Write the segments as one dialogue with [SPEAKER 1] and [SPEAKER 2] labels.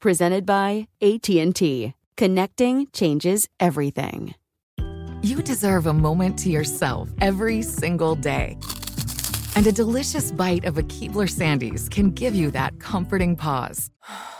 [SPEAKER 1] Presented by AT&T. Connecting changes everything.
[SPEAKER 2] You deserve a moment to yourself every single day. And a delicious bite of a Keebler Sandies can give you that comforting pause.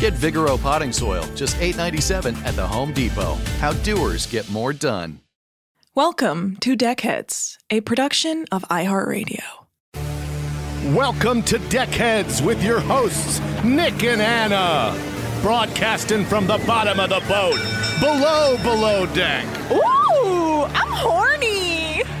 [SPEAKER 3] Get Vigoro potting soil, just $8.97 at the Home Depot. How doers get more done.
[SPEAKER 4] Welcome to Deckheads, a production of iHeartRadio.
[SPEAKER 5] Welcome to Deckheads with your hosts, Nick and Anna. Broadcasting from the bottom of the boat, below below deck.
[SPEAKER 4] Ooh, I'm horny.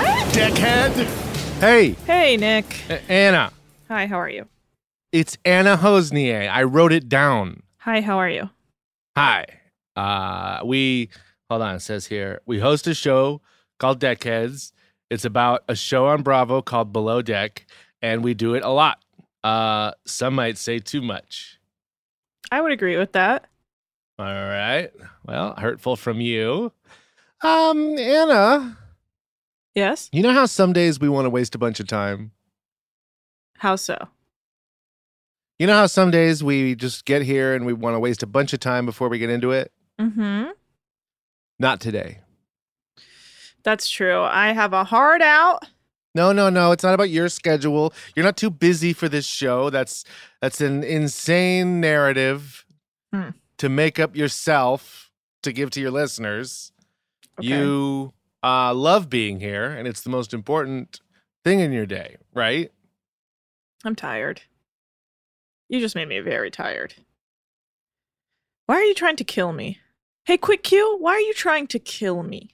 [SPEAKER 4] What?
[SPEAKER 5] Deckhead.
[SPEAKER 6] Hey,
[SPEAKER 4] Hey, Nick.
[SPEAKER 6] A- Anna.
[SPEAKER 4] Hi, how are you?
[SPEAKER 6] It's Anna Hossnieh. I wrote it down.
[SPEAKER 4] Hi, how are you?
[SPEAKER 6] Hi. Uh, we hold on. It says here we host a show called Deckheads. It's about a show on Bravo called Below Deck, and we do it a lot. Uh, some might say too much.
[SPEAKER 4] I would agree with that.
[SPEAKER 6] All right. Well, hurtful from you. Um, Anna,
[SPEAKER 4] Yes?
[SPEAKER 6] you know how some days we want to waste a bunch of time?
[SPEAKER 4] How so?
[SPEAKER 6] You know how some days we just get here and we want to waste a bunch of time before we get into it?
[SPEAKER 4] Mm-hmm.
[SPEAKER 6] Not today.
[SPEAKER 4] That's true. I have a heart out.
[SPEAKER 6] No, no, no. It's not about your schedule. You're not too busy for this show. That's that's an insane narrative
[SPEAKER 4] Hmm.
[SPEAKER 6] to make up yourself to give to your listeners.
[SPEAKER 4] Okay.
[SPEAKER 6] You uh, love being here, and it's the most important thing in your day, right?
[SPEAKER 4] I'm tired. You just made me very tired. Why are you trying to kill me? Hey, quick Q, why are you trying to kill me?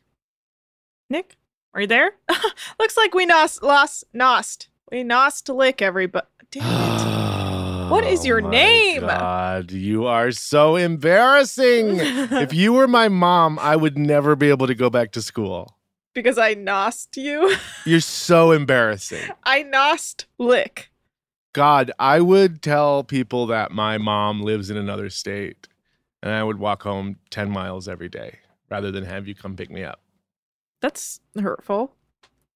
[SPEAKER 4] Nick, are you there? Looks like we lost, lost, nost. We nost lick everybody. Damn it. What is your
[SPEAKER 6] Oh
[SPEAKER 4] name?
[SPEAKER 6] God, you are so embarrassing. if you were my mom, I would never be able to go back to school.
[SPEAKER 4] Because I nost you.
[SPEAKER 6] You're so embarrassing.
[SPEAKER 4] I nost lick.
[SPEAKER 6] God, I would tell people that my mom lives in another state and I would walk home 10 miles every day rather than have you come pick me up.
[SPEAKER 4] That's hurtful.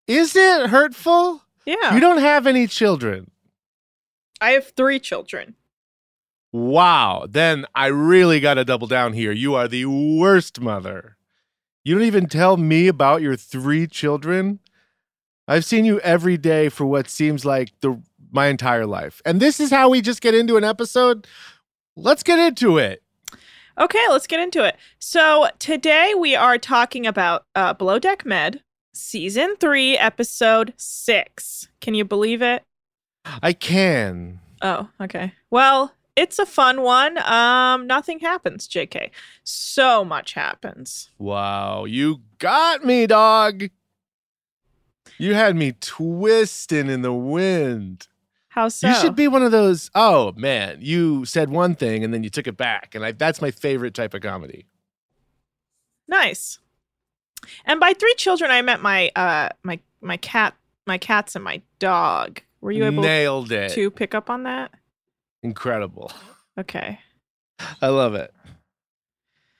[SPEAKER 6] Is it hurtful?
[SPEAKER 4] Yeah.
[SPEAKER 6] You don't have any children.
[SPEAKER 4] I have three children.
[SPEAKER 6] Wow. Then I really got to double down here. You are the worst mother. You don't even tell me about your three children. I've seen you every day for what seems like the my entire life. And this is how we just get into an episode. Let's get into it.
[SPEAKER 4] Okay, let's get into it. So today we are talking about uh, Below Deck Med, season three, episode six. Can you believe it?
[SPEAKER 6] I can.
[SPEAKER 4] Oh, okay. Well, it's a fun one. Um, nothing happens, JK. So much happens.
[SPEAKER 6] Wow, you got me, dog. You had me twisting in the wind.
[SPEAKER 4] How so?
[SPEAKER 6] You should be one of those. Oh man, you said one thing and then you took it back, and I, that's my favorite type of comedy.
[SPEAKER 4] nice. And by three children, I meant my uh my my cat, my cats, and my dog. Were you able
[SPEAKER 6] Nailed it.
[SPEAKER 4] to pick up on that?
[SPEAKER 6] Incredible.
[SPEAKER 4] Okay.
[SPEAKER 6] I love it.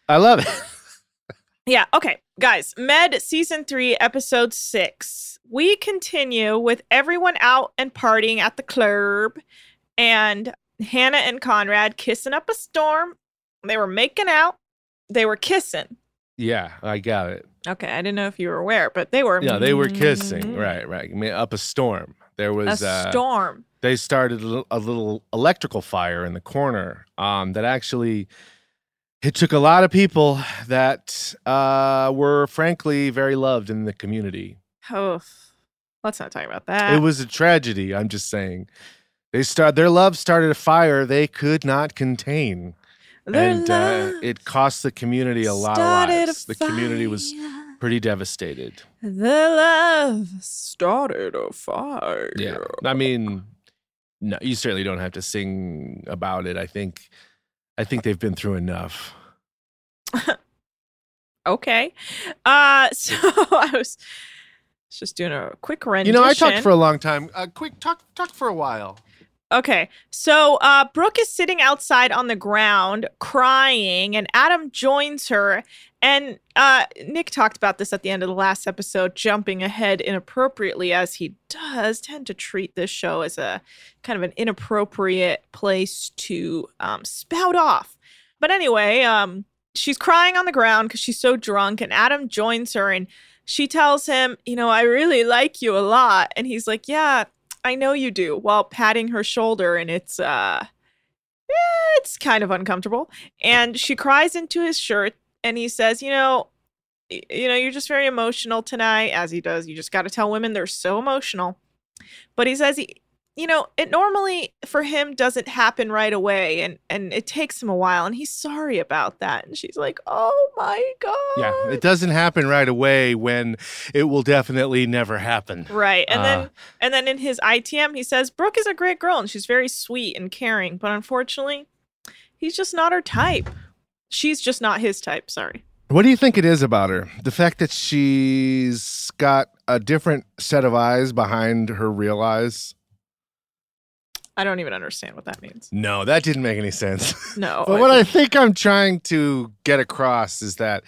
[SPEAKER 6] I love it.
[SPEAKER 4] Yeah, okay. Guys, Med season 3 episode 6. We continue with everyone out and partying at the club and Hannah and Conrad kissing up a storm. They were making out. They were kissing.
[SPEAKER 6] yeah, I got it.
[SPEAKER 4] Okay, I didn't know if you were aware, but they were
[SPEAKER 6] Yeah, they were kissing. Right, right. I mean, up a storm. There
[SPEAKER 4] A
[SPEAKER 6] was uh,
[SPEAKER 4] storm.
[SPEAKER 6] They started a little, electrical fire in the corner um, that actually it took a lot of people that uh, were frankly very loved in the community.
[SPEAKER 4] Oh, let's not talk about that.
[SPEAKER 6] it was a tragedy. I'm just saying. They start their love started a fire they could not contain,
[SPEAKER 4] Their
[SPEAKER 6] and uh, it cost the community a lot of lives. The community was pretty devastated.
[SPEAKER 4] The love started a fire.
[SPEAKER 6] Yeah, I mean, no, you certainly don't have to sing about it. I think, I think they've been through enough.
[SPEAKER 4] Okay. Uh so I was just doing a quick rendition.
[SPEAKER 6] You know, I talked for a long time. Uh, quick, talk, talk for a while.
[SPEAKER 4] Okay. So uh Brooke is sitting outside on the ground crying and Adam joins her and uh Nick talked about this at the end of the last episode jumping ahead inappropriately as he does tend to treat this show as a kind of an inappropriate place to um spout off. But anyway, um she's crying on the ground because she's so drunk and Adam joins her and she tells him, you know, I really like you a lot. And he's like, yeah, I know you do, while patting her shoulder, and it's uh eh, it's kind of uncomfortable. And she cries into his shirt, and he says, you know, you know, you're just very emotional tonight, as he does. You just got to tell women they're so emotional. But he says he, you know, it normally for him doesn't happen right away, and and it takes him a while, and he's sorry about that. And she's like, oh my god,
[SPEAKER 6] Yeah, it doesn't happen right away when it will definitely never happen.
[SPEAKER 4] Right. And
[SPEAKER 6] Uh,
[SPEAKER 4] then and then in his ITM he says Brooke is a great girl and she's very sweet and caring, but unfortunately, he's just not her type. She's just not his type, sorry.
[SPEAKER 6] What do you think it is about her? The fact that she's got a different set of eyes behind her real eyes?
[SPEAKER 4] I don't even understand what that means.
[SPEAKER 6] No, that didn't make any sense.
[SPEAKER 4] No.
[SPEAKER 6] but what I think I'm trying to get across is that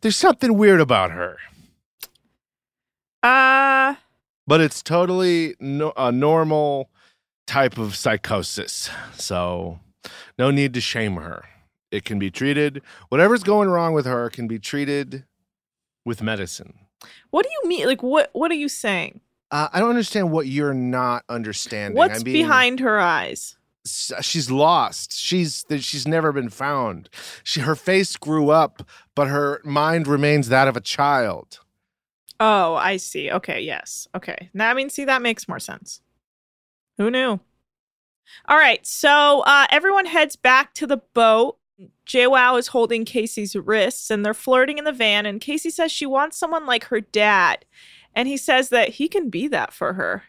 [SPEAKER 6] there's something weird about her,
[SPEAKER 4] uh
[SPEAKER 6] but it's totally no, a normal type of psychosis. So, no need to shame her. It can be treated. Whatever's going wrong with her can be treated with medicine.
[SPEAKER 4] what do you mean? Like what what are you saying?
[SPEAKER 6] Uh, I don't understand what you're not understanding.
[SPEAKER 4] What's
[SPEAKER 6] I mean,
[SPEAKER 4] behind her eyes?
[SPEAKER 6] She's lost. She's she's never been found. She her face grew up, but her mind remains that of a child.
[SPEAKER 4] Oh, I see. Okay, yes. Okay. Now I mean see that makes more sense. Who knew? All right, so uh, everyone heads back to the boat. João is holding Casey's wrists and they're flirting in the van. And Casey says she wants someone like her dad. And he says that he can be that for her.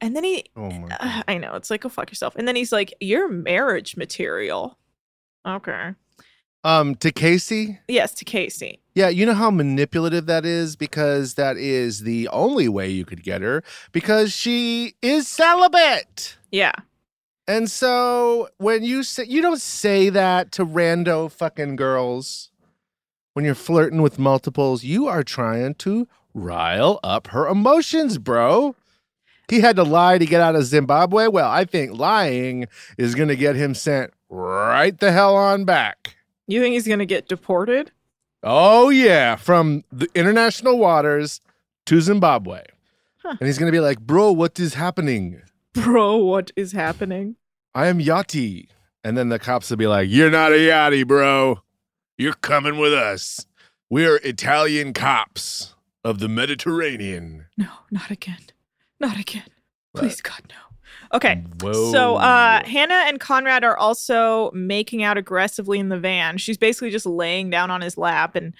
[SPEAKER 4] And then he,
[SPEAKER 6] Oh
[SPEAKER 4] uh, I know, it's like, go fuck yourself. And then he's like, you're marriage material. Okay.
[SPEAKER 6] Um, to Casey,
[SPEAKER 4] Yes, to Casey.
[SPEAKER 6] yeah, you know how manipulative that is because that is the only way you could get her because she is celibate.
[SPEAKER 4] Yeah.
[SPEAKER 6] And so when you say you don't say that to rando fucking girls when you're flirting with multiples, you are trying to rile up her emotions, bro. He had to lie to get out of Zimbabwe. Well, I think lying is going to get him sent right the hell on back.
[SPEAKER 4] You think he's going to get deported?
[SPEAKER 6] Oh yeah, from the international waters to Zimbabwe.
[SPEAKER 4] Huh.
[SPEAKER 6] And he's going to be like, "Bro, what is happening?"
[SPEAKER 4] Bro, what is happening?
[SPEAKER 6] I am Yachty. And then the cops will be like, You're not a Yachty, bro. You're coming with us. We're Italian cops of the Mediterranean.
[SPEAKER 4] No, not again. Not again. Please, God, no. Okay.
[SPEAKER 6] Whoa.
[SPEAKER 4] So uh Hannah and Conrad are also making out aggressively in the van. She's basically just laying down on his lap and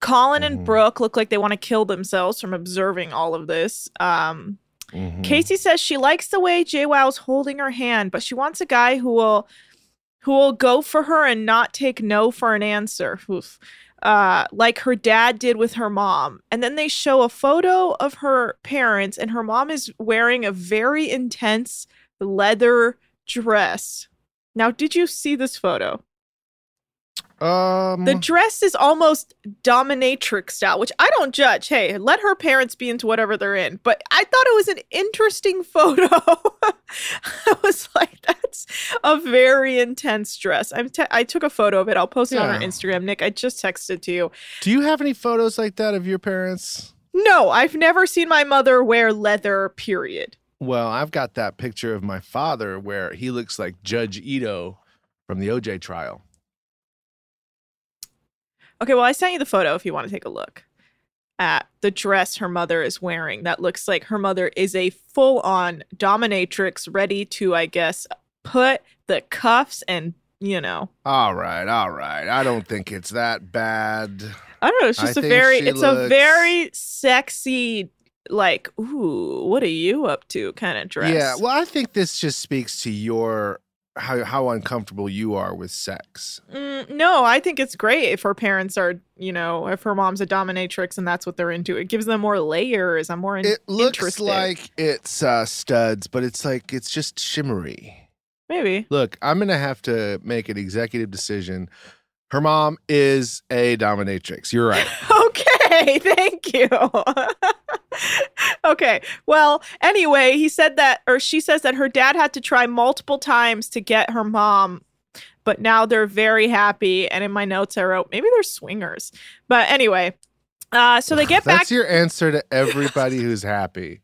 [SPEAKER 4] Colin and
[SPEAKER 6] Mhm.
[SPEAKER 4] Brooke look like they want to kill themselves from observing all of this. Um
[SPEAKER 6] Mhm.
[SPEAKER 4] Casey says she likes the way João's holding her hand, but she wants a guy who will who will go for her and not take no for an answer. Oof. Uh, like her dad did with her mom. And then they show a photo of her parents, and her mom is wearing a very intense leather dress. Now, did you see this photo?
[SPEAKER 6] Um,
[SPEAKER 4] The dress is almost dominatrix style, which I don't judge. Hey, let her parents be into whatever they're in. But I thought it was an interesting photo. I was like, that's a very intense dress. I'm te- I took a photo of it. I'll post it on our Instagram. Nick, I just texted to you.
[SPEAKER 6] do you have any photos like that of your parents?
[SPEAKER 4] No, I've never seen my mother wear leather, period.
[SPEAKER 6] Well, I've got that picture of my father where he looks like Judge Ito from the OJ trial.
[SPEAKER 4] Okay, well, I sent you the photo if you want to take a look at the dress her mother is wearing. That looks like her mother is a full on dominatrix ready to, I guess, put the cuffs and, you know,
[SPEAKER 6] All right, all right. I don't think it's that bad.
[SPEAKER 4] I don't know. It's just a very, it's a very sexy, like, ooh, what are you up to kind of dress.
[SPEAKER 6] Yeah, well, I think this just speaks to your how how uncomfortable you are with sex.
[SPEAKER 4] Mm, no, I think it's great if her parents are, you know, if her mom's a dominatrix and that's what they're into. It gives them more layers. I'm more in-
[SPEAKER 6] It looks
[SPEAKER 4] interested.
[SPEAKER 6] like it's uh, studs, but it's like it's just shimmery.
[SPEAKER 4] Maybe.
[SPEAKER 6] Look, I'm gonna have to make an executive decision. Her mom is a dominatrix. You're right.
[SPEAKER 4] Okay, thank you. okay. Well, anyway, he said that, or she says that her dad had to try multiple times to get her mom, but now they're very happy. And in my notes, I wrote maybe they're swingers. But anyway, uh, so they get back.
[SPEAKER 6] That's your answer to everybody who's happy.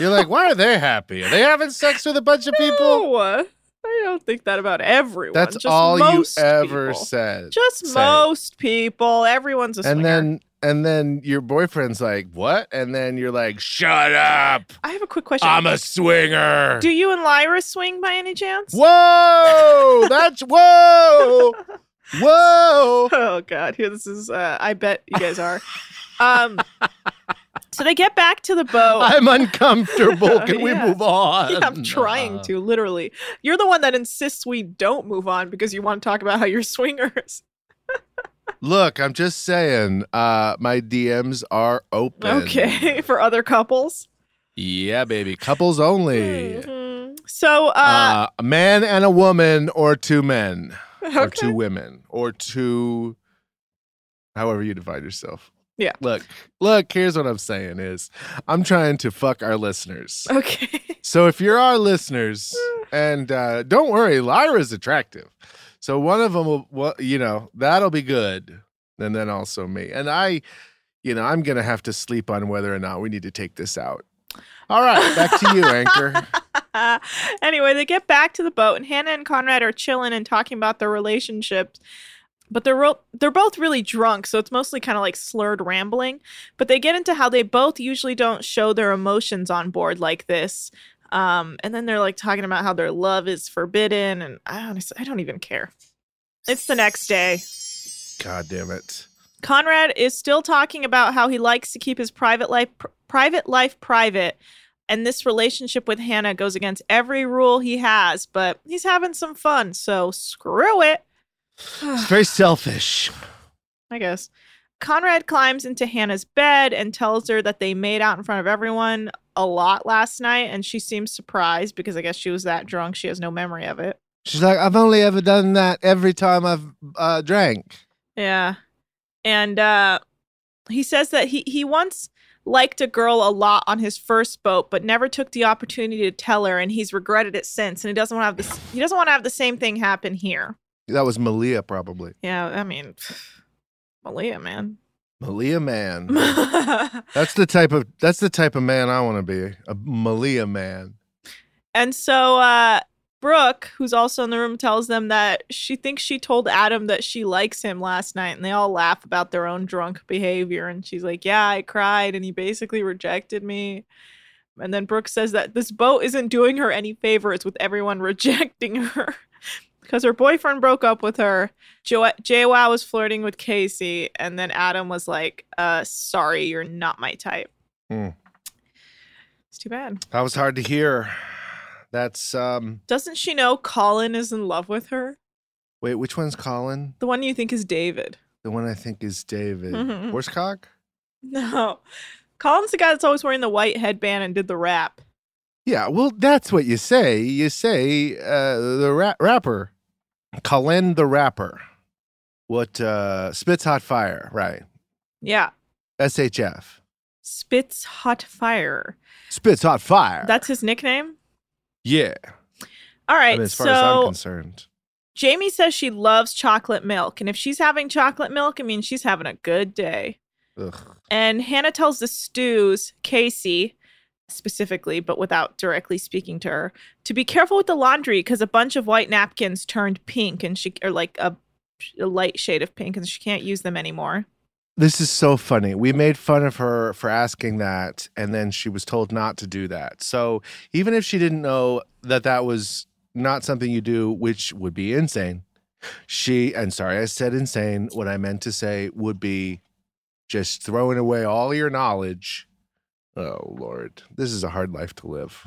[SPEAKER 6] You're like, why are they happy? Are they having sex with a bunch of people?
[SPEAKER 4] I don't think that about everyone.
[SPEAKER 6] That's
[SPEAKER 4] Just
[SPEAKER 6] all you ever
[SPEAKER 4] people.
[SPEAKER 6] said.
[SPEAKER 4] Just
[SPEAKER 6] say.
[SPEAKER 4] most people. Everyone's a swinger.
[SPEAKER 6] and then and then your boyfriend's like, "What?" And then you're like, "Shut up!
[SPEAKER 4] I have a quick question.
[SPEAKER 6] I'm a swinger."
[SPEAKER 4] Do you and Lyra swing by any chance?
[SPEAKER 6] Whoa! That's whoa! Whoa!
[SPEAKER 4] Oh god, here this is uh I bet you guys are. Um so they get back to the boat.
[SPEAKER 6] I'm uncomfortable. Can we move on?
[SPEAKER 4] yeah, I'm trying to, literally. You're the one that insists we don't move on because you want to talk about how you're swingers.
[SPEAKER 6] Look, I'm just saying, uh, my DMs are open.
[SPEAKER 4] Okay, for other couples.
[SPEAKER 6] Yeah, baby. Couples only.
[SPEAKER 4] Mhm. So uh,
[SPEAKER 6] Uh, a man and a woman, or two men, or two women, or two, however you divide yourself.
[SPEAKER 4] Yeah.
[SPEAKER 6] Look, look. Here's what I'm saying: is I'm trying to fuck our listeners.
[SPEAKER 4] Okay.
[SPEAKER 6] So if you're our listeners, and uh, don't worry, Lyra's attractive. So one of them will, well, you know, that'll be good, and then also me, and I, you know, I'm gonna have to sleep on whether or not we need to take this out. All right, back to you, Anchor.
[SPEAKER 4] anyway, they get back to the boat, and Hannah and Conrad are chilling and talking about their relationships. But they're ro- they're both really drunk, so it's mostly kind of like slurred rambling. But they get into how they both usually don't show their emotions on board like this. Um, and then they're like talking about how their love is forbidden, and I honestly I don't even care. It's the next day.
[SPEAKER 6] God damn it.
[SPEAKER 4] Conrad is still talking about how he likes to keep his private life pr- private life private and this relationship with Hannah goes against every rule he has, but he's having some fun, so screw it.
[SPEAKER 6] It's very selfish.
[SPEAKER 4] I guess. Conrad climbs into Hannah's bed and tells her that they made out in front of everyone a lot last night, and she seems surprised because I guess she was that drunk. She has no memory of it.
[SPEAKER 6] She's like, I've only ever done that every time I've uh, drank.
[SPEAKER 4] Yeah. And uh he says that he he once liked a girl a lot on his first boat but never took the opportunity to tell her and he's regretted it since and he doesn't want to have this he doesn't want to have the same thing happen here.
[SPEAKER 6] That was Malia, probably.
[SPEAKER 4] Yeah, I mean Malia, man.
[SPEAKER 6] Malia man. That's the type of that's the type of man I want to be. A Malia man.
[SPEAKER 4] and so uh Brooke, who's also in the room, tells them that she thinks she told Adam that she likes him last night, and they all laugh about their own drunk behavior. And she's like, Yeah, I cried, and he basically rejected me. And then Brooke says that this boat isn't doing her any favors with everyone rejecting her because her boyfriend broke up with her. Jo- João was flirting with Casey, and then Adam was like, uh, Sorry, you're not my type.
[SPEAKER 6] Hmm.
[SPEAKER 4] It's too bad.
[SPEAKER 6] That was hard to hear. That's um.
[SPEAKER 4] Doesn't she know Colin is in love with her?
[SPEAKER 6] Wait, which one's Colin?
[SPEAKER 4] The one you think is David.
[SPEAKER 6] The one I think is David.
[SPEAKER 4] Mhm.
[SPEAKER 6] Horsecock?
[SPEAKER 4] No. Colin's the guy that's always wearing the white headband and did the rap.
[SPEAKER 6] Yeah, well, that's what you say. You say uh, the ra- rapper, Colin the rapper. What uh, spits hot fire? Right.
[SPEAKER 4] Yeah.
[SPEAKER 6] SHF.
[SPEAKER 4] Spits Hot Fire.
[SPEAKER 6] Spits hot fire.
[SPEAKER 4] That's his nickname?
[SPEAKER 6] yeah.
[SPEAKER 4] All right.
[SPEAKER 6] I mean, as far as I'm concerned.
[SPEAKER 4] Jamie says she loves chocolate milk. And if she's having chocolate milk, I mean, she's having a good day.
[SPEAKER 6] Ugh.
[SPEAKER 4] And Hannah tells the stews, Casey specifically, but without directly speaking to her, to be careful with the laundry because a bunch of white napkins turned pink and she, or like a, a light shade of pink, and she can't use them anymore.
[SPEAKER 6] This is so funny. We made fun of her for asking that, and then she was told not to do that. So even if she didn't know that that was not something you do, which would be insane, she, and sorry, I said insane. What I meant to say would be just throwing away all your knowledge. Oh, Lord. This is a hard life to live.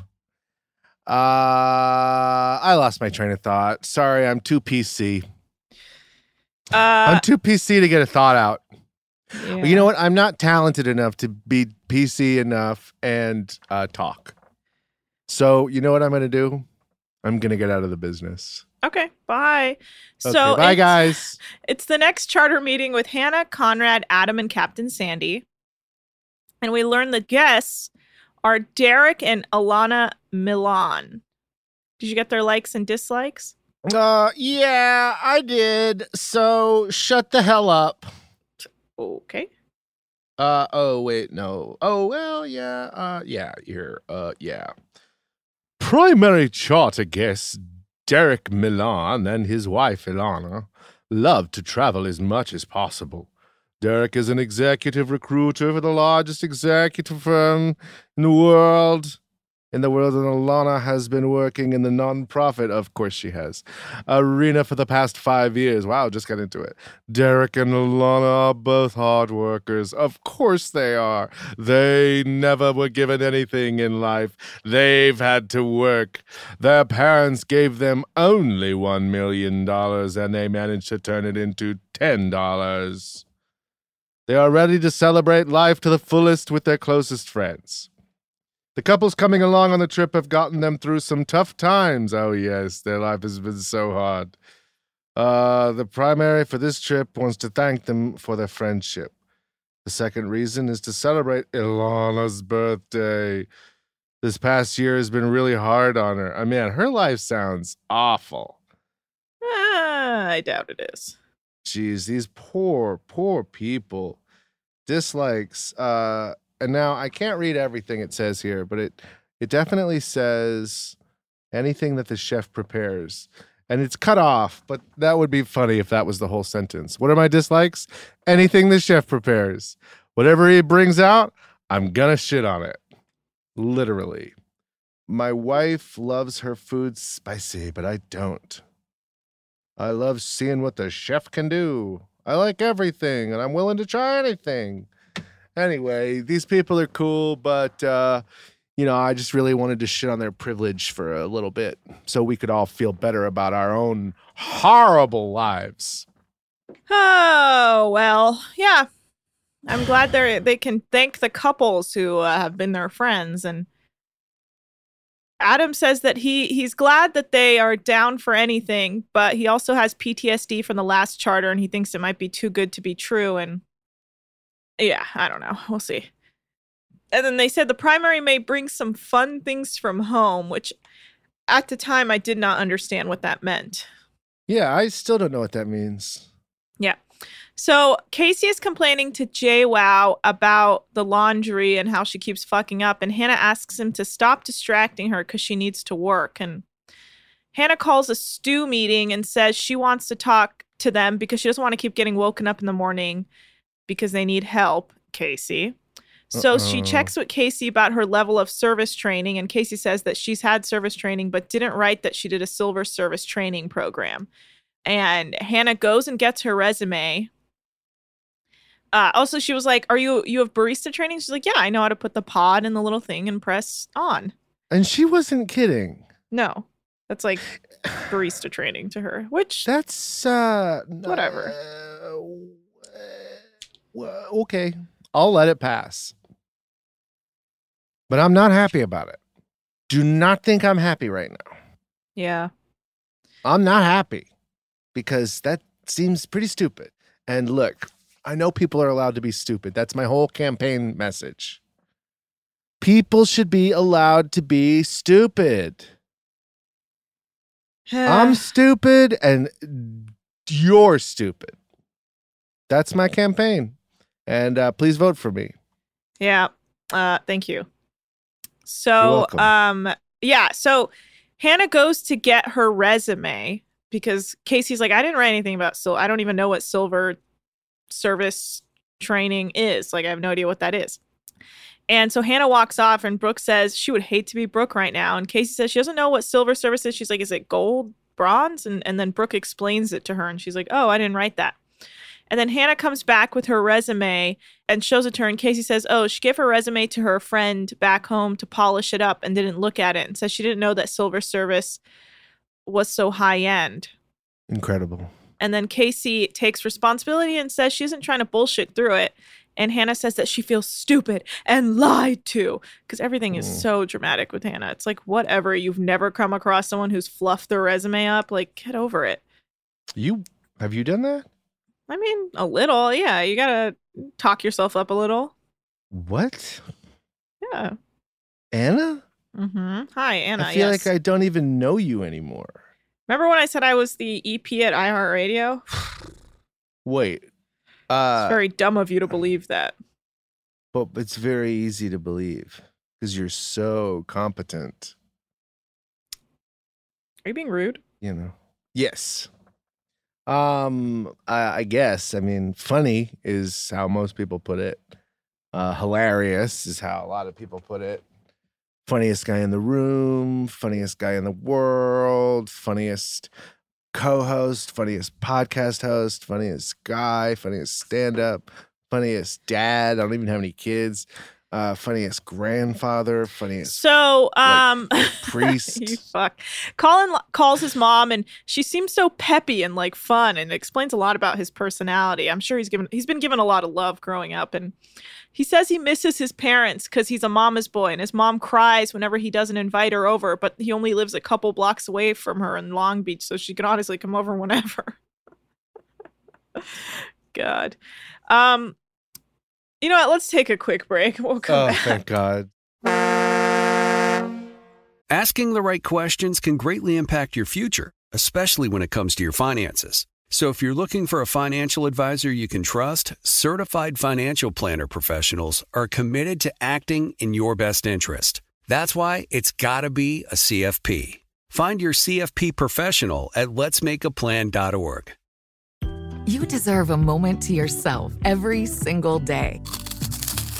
[SPEAKER 6] Uh, I lost my train of thought. Sorry, I'm too PC.
[SPEAKER 4] Uh,
[SPEAKER 6] I'm too PC to get a thought out.
[SPEAKER 4] yeah.
[SPEAKER 6] Well, you know what? I'm not talented enough to be PC enough and uh, talk. So you know what I'm going to do? I'm going to get out of the business.
[SPEAKER 4] Okay, bye.
[SPEAKER 6] Okay,
[SPEAKER 4] so
[SPEAKER 6] bye,
[SPEAKER 4] it's-
[SPEAKER 6] guys.
[SPEAKER 4] It's the next charter meeting with Hannah, Conrad, Adam, and Captain Sandy. And we learn the guests are Derek and Alana Milan. Did you get their likes and dislikes?
[SPEAKER 6] Uh, yeah, I did. So shut the hell up.
[SPEAKER 4] Okay.
[SPEAKER 6] Uh, oh wait, no. Oh well, yeah. Uh, yeah. You're. Uh, yeah. Primary charter guests Derek Milan and his wife Ilana love to travel as much as possible. Derek is an executive recruiter for the largest executive firm in the world. In the world, and Ilana has been working in the nonprofit, of course she has, arena for the past five years. Wow, just got into it. Derek and Ilana are both hard workers. Of course they are. They never were given anything in life. They've had to work. Their parents gave them only $1 million and they managed to turn it into $10. They are ready to celebrate life to the fullest with their closest friends. The couples coming along on the trip have gotten them through some tough times. Oh, yes, their life has been so hard. Uh, the primary for this trip wants to thank them for their friendship. The second reason is to celebrate Ilana's birthday. This past year has been really hard on her. I mean, her life sounds awful.
[SPEAKER 4] Ah, I doubt it is.
[SPEAKER 6] Jeez, these poor, poor people. Dislikes. Uh, and now I can't read everything it says here, but it it definitely says anything that the chef prepares. And it's cut off, but that would be funny if that was the whole sentence. What are my dislikes? Anything the chef prepares. Whatever he brings out, I'm gonna shit on it. Literally. My wife loves her food spicy, but I don't. I love seeing what the chef can do. I like everything and I'm willing to try anything. Anyway, these people are cool, but uh, you know, I just really wanted to shit on their privilege for a little bit so we could all feel better about our own horrible lives.
[SPEAKER 4] Oh, well, yeah. I'm glad they they can thank the couples who uh, have been their friends and Adam says that he he's glad that they are down for anything, but he also has PTSD from the last charter and he thinks it might be too good to be true and yeah, I don't know. We'll see. And then they said the primary may bring some fun things from home, which at the time I did not understand what that meant.
[SPEAKER 6] Yeah, I still don't know what that means.
[SPEAKER 4] Yeah. So Casey is complaining to João about the laundry and how she keeps fucking up. And Hannah asks him to stop distracting her because she needs to work. And Hannah calls a stew meeting and says she wants to talk to them because she doesn't want to keep getting woken up in the morning because they need help, Casey. So she
[SPEAKER 6] Uh-oh.
[SPEAKER 4] checks with Casey about her level of service training. And Casey says that she's had service training, but didn't write that she did a silver service training program. And Hannah goes and gets her resume. Uh, also, she was like, "Are you you have barista training?" She's like, "Yeah, I know how to put the pod in the little thing and press on."
[SPEAKER 6] And she wasn't kidding.
[SPEAKER 4] No, that's like barista training to her. Which
[SPEAKER 6] That's uh
[SPEAKER 4] Whatever.
[SPEAKER 6] uh, okay. I'll let it pass. But I'm not happy about it. Do not think I'm happy right now.
[SPEAKER 4] yeah,
[SPEAKER 6] I'm not happy because that seems pretty stupid. And look, I know people are allowed to be stupid. That's my whole campaign message. People should be allowed to be stupid. I'm stupid and you're stupid. That's my campaign. And uh, please vote for me.
[SPEAKER 4] Yeah. Uh thank you. So um yeah, so Hannah goes to get her resume because Casey's like, I didn't write anything about sil I don't even know what silver service training is. Like I have no idea what that is. And so Hannah walks off and Brooke says she would hate to be Brooke right now. And Casey says she doesn't know what silver service is. She's like, is it gold, bronze? And and then Brooke explains it to her and she's like, Oh, I didn't write that. And then Hannah comes back with her resume and shows it to her. And Casey says, Oh, she gave her resume to her friend back home to polish it up and didn't look at it and says she didn't know that silver service was so high end.
[SPEAKER 6] Incredible.
[SPEAKER 4] And then Casey takes responsibility and says she isn't trying to bullshit through it. And Hannah says that she feels stupid and lied to because everything is
[SPEAKER 6] Mm.
[SPEAKER 4] so dramatic with Hannah. It's like, whatever. You've never come across someone who's fluffed their resume up. Like, get over it.
[SPEAKER 6] You have you done that?
[SPEAKER 4] I mean, a little. Yeah. You got to talk yourself up a little.
[SPEAKER 6] What?
[SPEAKER 4] Yeah.
[SPEAKER 6] Anna?
[SPEAKER 4] Mm-hmm. Hi, Anna.
[SPEAKER 6] I feel
[SPEAKER 4] yes.
[SPEAKER 6] like I don't even know you anymore.
[SPEAKER 4] Remember when I said I was the EP at iHeartRadio?
[SPEAKER 6] Wait.
[SPEAKER 4] It's
[SPEAKER 6] Uh
[SPEAKER 4] very dumb of you to believe that.
[SPEAKER 6] but it's very easy to believe because you're so competent,
[SPEAKER 4] Are you being rude?
[SPEAKER 6] you know. Yes. Um I, I guess. I mean, funny is how most people put it. Uh hilarious is how a lot of people put it. Funniest guy in the room, funniest guy in the world, funniest co-host, funniest podcast host, funniest guy, funniest stand-up, funniest dad. I don't even have any kids. Uh, funniest grandfather, funniest
[SPEAKER 4] So, um,
[SPEAKER 6] priest.
[SPEAKER 4] you fuck. Colin calls his mom, and she seems so peppy and like fun, and explains a lot about his personality. I'm sure he's given he's been given a lot of love growing up, and he says he misses his parents because he's a mama's boy, and his mom cries whenever he doesn't invite her over, but he only lives a couple blocks away from her in Long Beach, so she can honestly come over whenever. God, um, you know what? Let's take a quick break. We'll come
[SPEAKER 6] oh,
[SPEAKER 4] back.
[SPEAKER 6] thank God.
[SPEAKER 7] Asking the right questions can greatly impact your future, especially when it comes to your finances. So if you're looking for a financial advisor you can trust, certified financial planner professionals are committed to acting in your best interest. That's why it's got to be a CFP. Find your CFP professional at letsmakeaplan.org.
[SPEAKER 2] You deserve a moment to yourself every single day.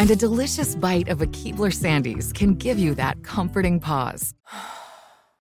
[SPEAKER 2] And a delicious bite of a Keebler Sandies can give you that comforting pause.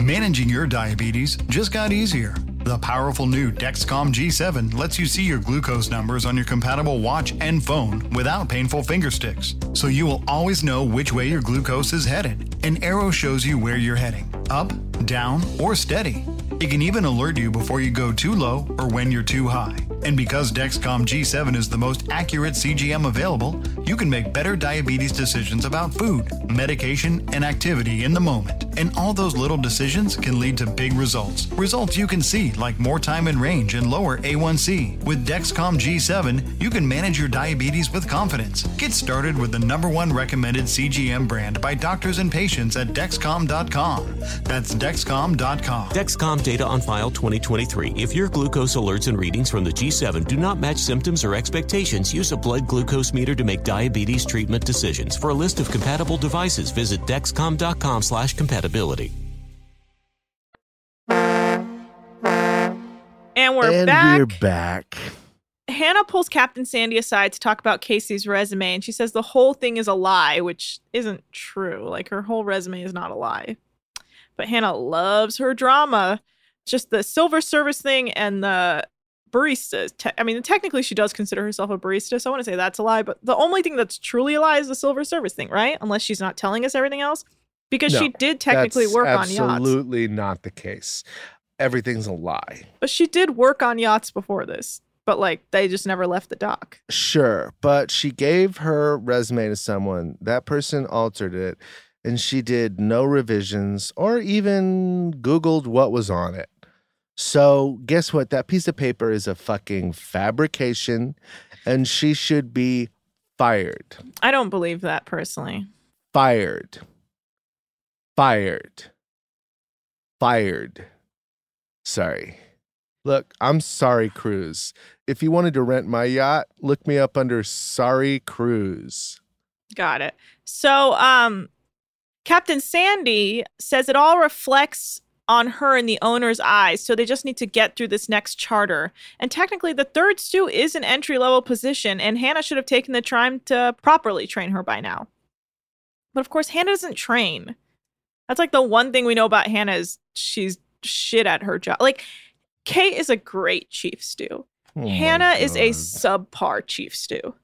[SPEAKER 8] Managing your diabetes just got easier. The powerful new Dexcom G7 lets you see your glucose numbers on your compatible watch and phone without painful finger sticks. So you will always know which way your glucose is headed. An arrow shows you where you're heading up, down, or steady. It can even alert you before you go too low or when you're too high. And because Dexcom G7 is the most accurate CGM available, you can make better diabetes decisions about food, medication, and activity in the moment. And all those little decisions can lead to big results. Results you can see, like more time in range and lower A1C. With Dexcom G7, you can manage your diabetes with confidence. Get started with the number one recommended CGM brand by doctors and patients at Dexcom.com. That's Dexcom.com.
[SPEAKER 9] Dexcom data on file 2023. If your glucose alerts and readings from the G7 do not match symptoms or expectations, use a blood glucose meter to make diabetes treatment decisions. For a list of compatible devices, visit dexcom.com slash compatibility.
[SPEAKER 4] And we're
[SPEAKER 6] and
[SPEAKER 4] back.
[SPEAKER 6] we're back.
[SPEAKER 4] Hannah pulls Captain Sandy aside to talk about Casey's resume, and she says the whole thing is a lie, which isn't true. Like her whole resume is not a lie. But Hannah loves her drama. Just the silver service thing and the barista. Te- I mean, technically, she does consider herself a barista, so I want to say that's a lie. But the only thing that's truly a lie is the silver service thing, right? Unless she's not telling us everything else, because
[SPEAKER 6] No,
[SPEAKER 4] she did technically work on yachts.
[SPEAKER 6] Absolutely not the case. Everything's a lie.
[SPEAKER 4] But she did work on yachts before this. But like, they just never left the dock.
[SPEAKER 6] Sure, but she gave her resume to someone. That person altered it, and she did no revisions or even Googled what was on it. So, guess what? That piece of paper is a fucking fabrication, and she should be fired.
[SPEAKER 4] I don't believe that personally.
[SPEAKER 6] Fired. Fired. Fired. Sorry. Look, I'm sorry, Cruise. If you wanted to rent my yacht, look me up under Sorry Cruise.
[SPEAKER 4] Got it. So, um, Captain Sandy says it all reflects on her in the owner's eyes. So they just need to get through this next charter. And technically, the third stew is an entry level position, and Hannah should have taken the time to properly train her by now. But of course, Hannah doesn't train. That's like the one thing we know about Hannah is she's shit at her job. Like, Kate is a great chief stew.
[SPEAKER 6] Oh
[SPEAKER 4] Hannah is a subpar chief stew.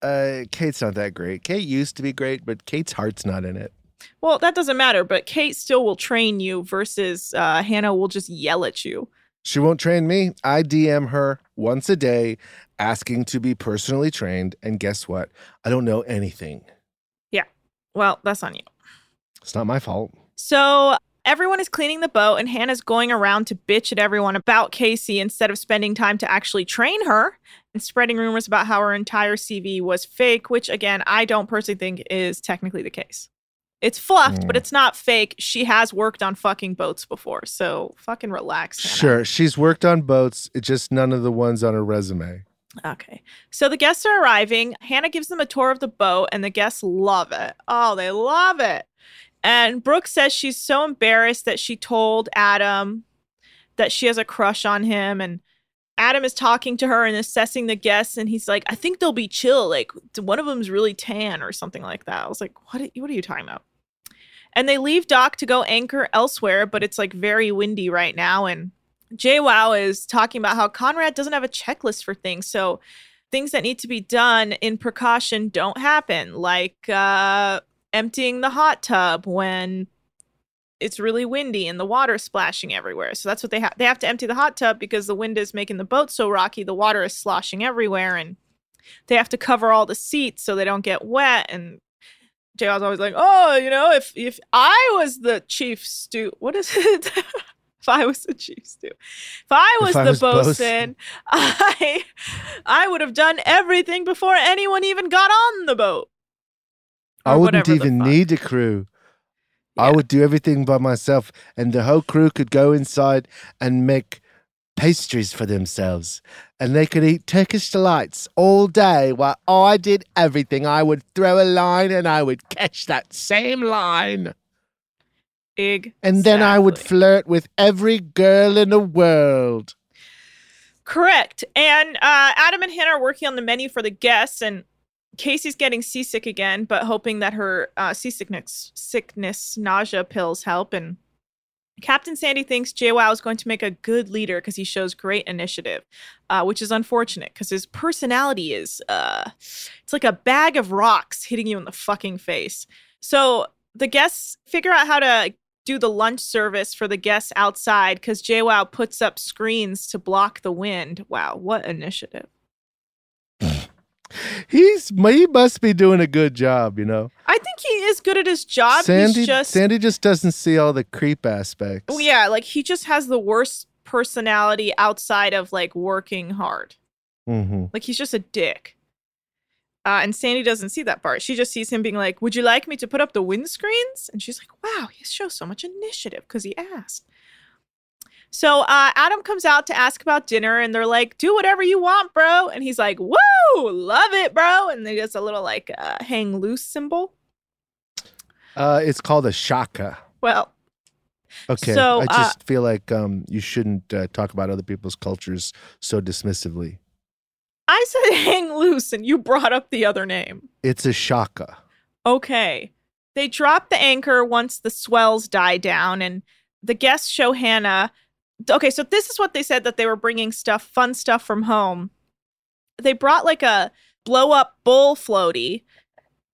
[SPEAKER 6] Uh, Kate's not that great. Kate used to be great, but Kate's heart's not in it.
[SPEAKER 4] Well, that doesn't matter, but Kate still will train you versus uh, Hannah will just yell at you.
[SPEAKER 6] She won't train me. I DM her once a day asking to be personally trained. And guess what? I don't know anything.
[SPEAKER 4] Yeah. Well, that's on you.
[SPEAKER 6] It's not my fault.
[SPEAKER 4] So everyone is cleaning the boat, and Hannah's going around to bitch at everyone about Casey instead of spending time to actually train her and spreading rumors about how her entire CV was fake, which again, I don't personally think is technically the case. It's fluffed, but
[SPEAKER 6] Mm.
[SPEAKER 4] it's not fake. She has worked on fucking boats before, so fucking relax. Hannah.
[SPEAKER 6] Sure, she's worked on boats, it's just none of the ones on her resume.
[SPEAKER 4] Okay. So the guests are arriving. Hannah gives them a tour of the boat, and the guests love it. Oh, they love it. And Brooke says she's so embarrassed that she told Adam that she has a crush on him. And Adam is talking to her and assessing the guests, and he's like, I think they'll be chill. Like, one of them's really tan or something like that. I was like, what, are- what are you talking about? And they leave dock to go anchor elsewhere, but it's like very windy right now. And João is talking about how Conrad doesn't have a checklist for things. So things that need to be done in precaution don't happen, like uh, emptying the hot tub when it's really windy and the water is splashing everywhere. So that's what they have. They have to empty the hot tub because the wind is making the boat so rocky. The water is sloshing everywhere, and they have to cover all the seats so they don't get wet. And João's always like, "Oh, you know, if if I was the chief stew, what is it?" if I was the chief stew, if I was
[SPEAKER 6] I
[SPEAKER 4] the
[SPEAKER 6] was bosun.
[SPEAKER 4] bosun, I I would have done everything before anyone even got on the boat.
[SPEAKER 6] I wouldn't even need a crew. I would do everything by myself, and the whole crew could go inside and make pastries for themselves. And they could eat Turkish delights all day while I did everything. I would throw a line and I would catch that same line.
[SPEAKER 4] Ig.
[SPEAKER 6] And then I would flirt with every girl in the world.
[SPEAKER 4] Correct. And uh, Adam and Hannah are working on the menu for the guests, and Casey's getting seasick again, but hoping that her uh, seasickness, sickness, nausea pills help. And Captain Sandy thinks João is going to make a good leader because he shows great initiative, uh, which is unfortunate because his personality is uh, it's like a bag of rocks hitting you in the fucking face. So the guests figure out how to do the lunch service for the guests outside because João puts up screens to block the wind. Wow, what initiative!
[SPEAKER 6] He's he must be doing a good job, you know.
[SPEAKER 4] I think he is good at his job.
[SPEAKER 6] Sandy
[SPEAKER 4] He's just
[SPEAKER 6] Sandy just doesn't see all the creep aspects.
[SPEAKER 4] Oh, yeah, like he just has the worst personality outside of like working hard.
[SPEAKER 6] hmm
[SPEAKER 4] Like he's just a dick. Uh, and Sandy doesn't see that part. She just sees him being like, "Would you like me to put up the windscreens?" And she's like, "Wow, he shows so much initiative because he asked." So uh, Adam comes out to ask about dinner, and they're like, "Do whatever you want, bro." And he's like, "Woo, love it, bro." And they just a little like uh, hang loose symbol.
[SPEAKER 6] Uh, it's called a shaka.
[SPEAKER 4] Well,
[SPEAKER 6] Okay.
[SPEAKER 4] So,
[SPEAKER 6] I
[SPEAKER 4] uh,
[SPEAKER 6] just feel like um, you shouldn't uh, talk about other people's cultures so dismissively.
[SPEAKER 4] I said hang loose and you brought up the other name.
[SPEAKER 6] It's a shaka.
[SPEAKER 4] Okay. They drop the anchor once the swells die down, and the guests show Hannah. Okay, so this is what they said that they were bringing stuff, fun stuff from home. They brought like a blow up bull floaty,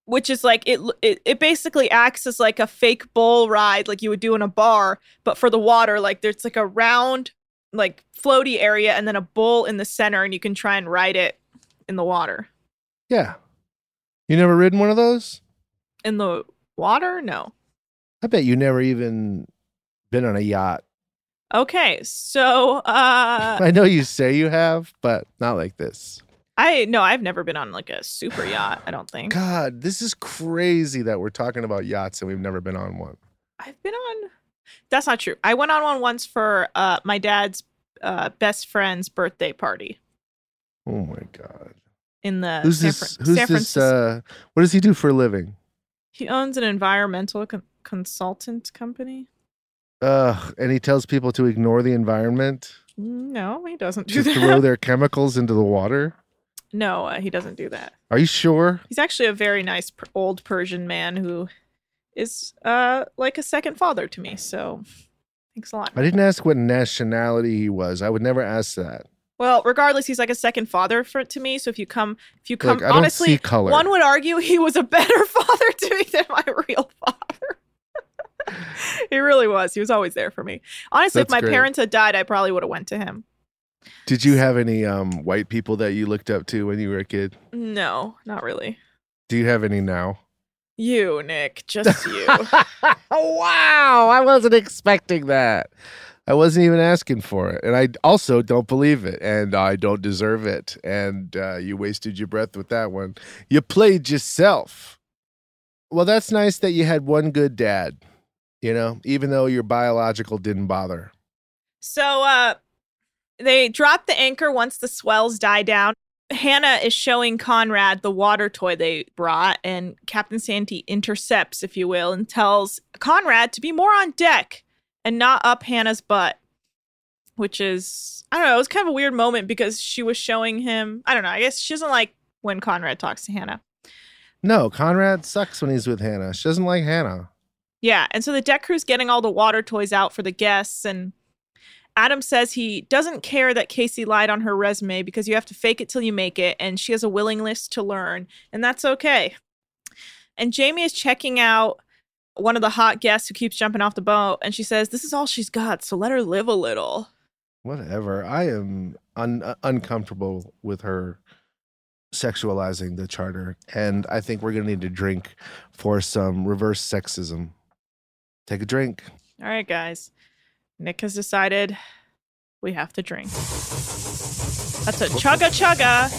[SPEAKER 4] which is like it, it. It basically acts as like a fake bull ride, like you would do in a bar, but for the water. Like there's like a round, like floaty area, and then a bull in the center, and you can try and ride it in the water.
[SPEAKER 6] Yeah. You never ridden one of those?
[SPEAKER 4] In the water? No.
[SPEAKER 6] I bet you never even been on a yacht.
[SPEAKER 4] Okay, so uh
[SPEAKER 6] I know you say you have, but not like this.
[SPEAKER 4] I no, I've never been on like a super yacht, I don't think.
[SPEAKER 6] God, this is crazy that we're talking about yachts and we've never been on one.
[SPEAKER 4] I've been on That's not true. I went on one once for uh my dad's uh best friend's birthday party
[SPEAKER 6] Oh my god.
[SPEAKER 4] in the
[SPEAKER 6] Who's
[SPEAKER 4] San,
[SPEAKER 6] this?
[SPEAKER 4] Fran-
[SPEAKER 6] Who's
[SPEAKER 4] San
[SPEAKER 6] this? Uh, what does he do for a living?
[SPEAKER 4] he owns an environmental con- consultant company.
[SPEAKER 6] Ugh, and he tells people to ignore the environment,
[SPEAKER 4] No, he doesn't do
[SPEAKER 6] to
[SPEAKER 4] that.
[SPEAKER 6] throw their chemicals into the water.
[SPEAKER 4] no, uh, he doesn't do that.
[SPEAKER 6] Are you sure?
[SPEAKER 4] He's actually a very nice per- old Persian man who is uh like a second father to me. So thanks a lot.
[SPEAKER 6] I didn't ask what nationality he was. I would never ask that.
[SPEAKER 4] Well, regardless, he's like a second father for to me. So if you come, if you come,
[SPEAKER 6] Look,
[SPEAKER 4] honestly, one would argue he was a better father to me than my real father. he really was. He was always there for me. Honestly, if my
[SPEAKER 6] great.
[SPEAKER 4] parents had died, I probably would have went to him.
[SPEAKER 6] Did you have any um, white people that you looked up to when you were a kid?
[SPEAKER 4] No, not really.
[SPEAKER 6] Do you have any now?
[SPEAKER 4] You, Nick, just you.
[SPEAKER 6] wow, I wasn't expecting that. I wasn't even asking for it. And I also don't believe it. And I don't deserve it. And uh, you wasted your breath with that one. You played yourself. Well, that's nice that you had one good dad, you know, even though your biological didn't bother.
[SPEAKER 4] So uh they drop the anchor once the swells die down. Hannah is showing Conrad the water toy they brought, and Captain Sandy intercepts, if you will, and tells Conrad to be more on deck and not up Hannah's butt. Which is I don't know, it was kind of a weird moment because she was showing him I don't know, I guess she doesn't like when Conrad talks to Hannah.
[SPEAKER 6] No, Conrad sucks when he's with Hannah. She doesn't like Hannah.
[SPEAKER 4] Yeah, and so the deck crew's getting all the water toys out for the guests, and Adam says he doesn't care that Casey lied on her resume because you have to fake it till you make it, and she has a willingness to learn, and that's okay. And Jamie is checking out one of the hot guests who keeps jumping off the boat, and she says, This is all she's got, so let her live a little.
[SPEAKER 6] Whatever. I am un- uh, uncomfortable with her sexualizing the charter. And I think we're going to need to drink for some reverse sexism. Take a drink.
[SPEAKER 4] All right, guys. Nick has decided we have to drink. That's a chugga chugga.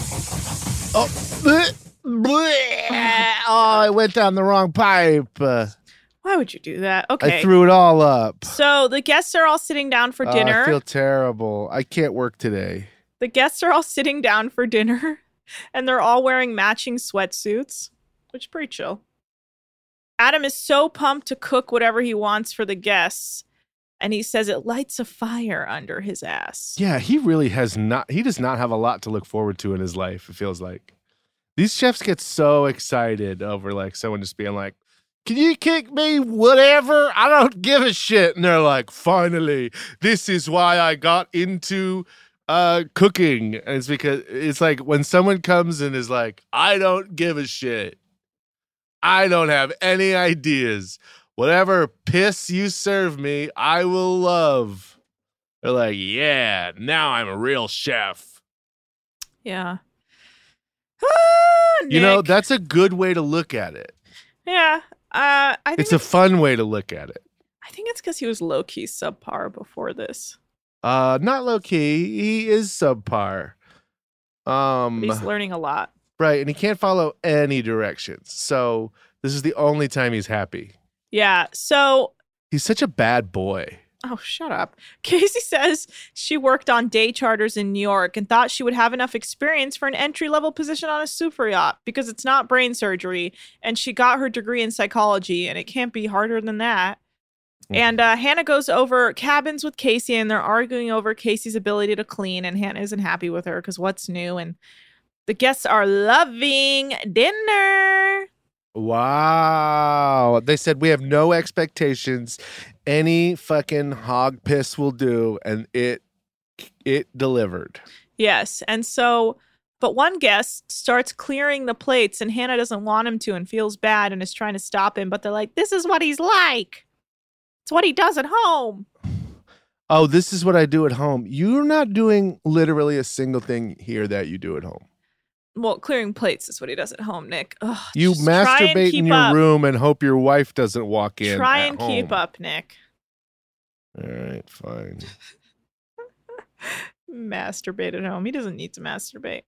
[SPEAKER 6] Oh, bleh, bleh. oh, I went down the wrong pipe. Uh,
[SPEAKER 4] Why would you do that? Okay.
[SPEAKER 6] I threw it all up.
[SPEAKER 4] So the guests are all sitting down for
[SPEAKER 6] Oh,
[SPEAKER 4] dinner.
[SPEAKER 6] I feel terrible. I can't work today.
[SPEAKER 4] the guests are all sitting down for dinner and they're all wearing matching sweatsuits, which is pretty chill. Adam is so pumped to cook whatever he wants for the guests, and he says it lights a fire under his ass.
[SPEAKER 6] Yeah, he really has not. He does not have a lot to look forward to in his life. It feels like these chefs get so excited over like someone just being like, "Can you kick me? Whatever. I don't give a shit." And they're like, "Finally, this is why I got into uh cooking." And it's because it's like when someone comes and is like, "I don't give a shit. I don't have any ideas. Whatever piss you serve me, I will love." They're like, yeah, now I'm a real chef.
[SPEAKER 4] Yeah. Ah,
[SPEAKER 6] You know, that's a good way to look at it.
[SPEAKER 4] yeah. Uh, I think
[SPEAKER 6] It's a fun way to look at it.
[SPEAKER 4] I think it's because he was low key subpar before this.
[SPEAKER 6] Uh, not low key. He is subpar. Um,
[SPEAKER 4] But he's learning a lot.
[SPEAKER 6] right, and he can't follow any directions. So this is the only time he's happy.
[SPEAKER 4] Yeah. So
[SPEAKER 6] He's such a bad boy.
[SPEAKER 4] Oh, shut up. Casey says she worked on day charters in New York and thought she would have enough experience for an entry level position on a super yacht because it's not brain surgery and she got her degree in psychology and it can't be harder than that. And uh, Hannah goes over cabins with Casey, and they're arguing over Casey's ability to clean. And Hannah isn't happy with her because what's new? And the guests are loving dinner.
[SPEAKER 6] Wow. They said we have no expectations. Any fucking hog piss will do, and it it delivered.
[SPEAKER 4] Yes. And so, but one guest starts clearing the plates, and Hannah doesn't want him to and feels bad and is trying to stop him. But they're like, this is what he's like. It's what he does at home.
[SPEAKER 6] Oh, this is what I do at home. You're not doing literally a single thing here that you do at home.
[SPEAKER 4] Well, clearing plates is what he does at home, Nick. Ugh,
[SPEAKER 6] You
[SPEAKER 4] just try and
[SPEAKER 6] masturbate in your
[SPEAKER 4] up.
[SPEAKER 6] room and hope your wife doesn't walk in.
[SPEAKER 4] Try and keep up, Nick.
[SPEAKER 6] All right, fine.
[SPEAKER 4] Masturbate at home. He doesn't need to masturbate.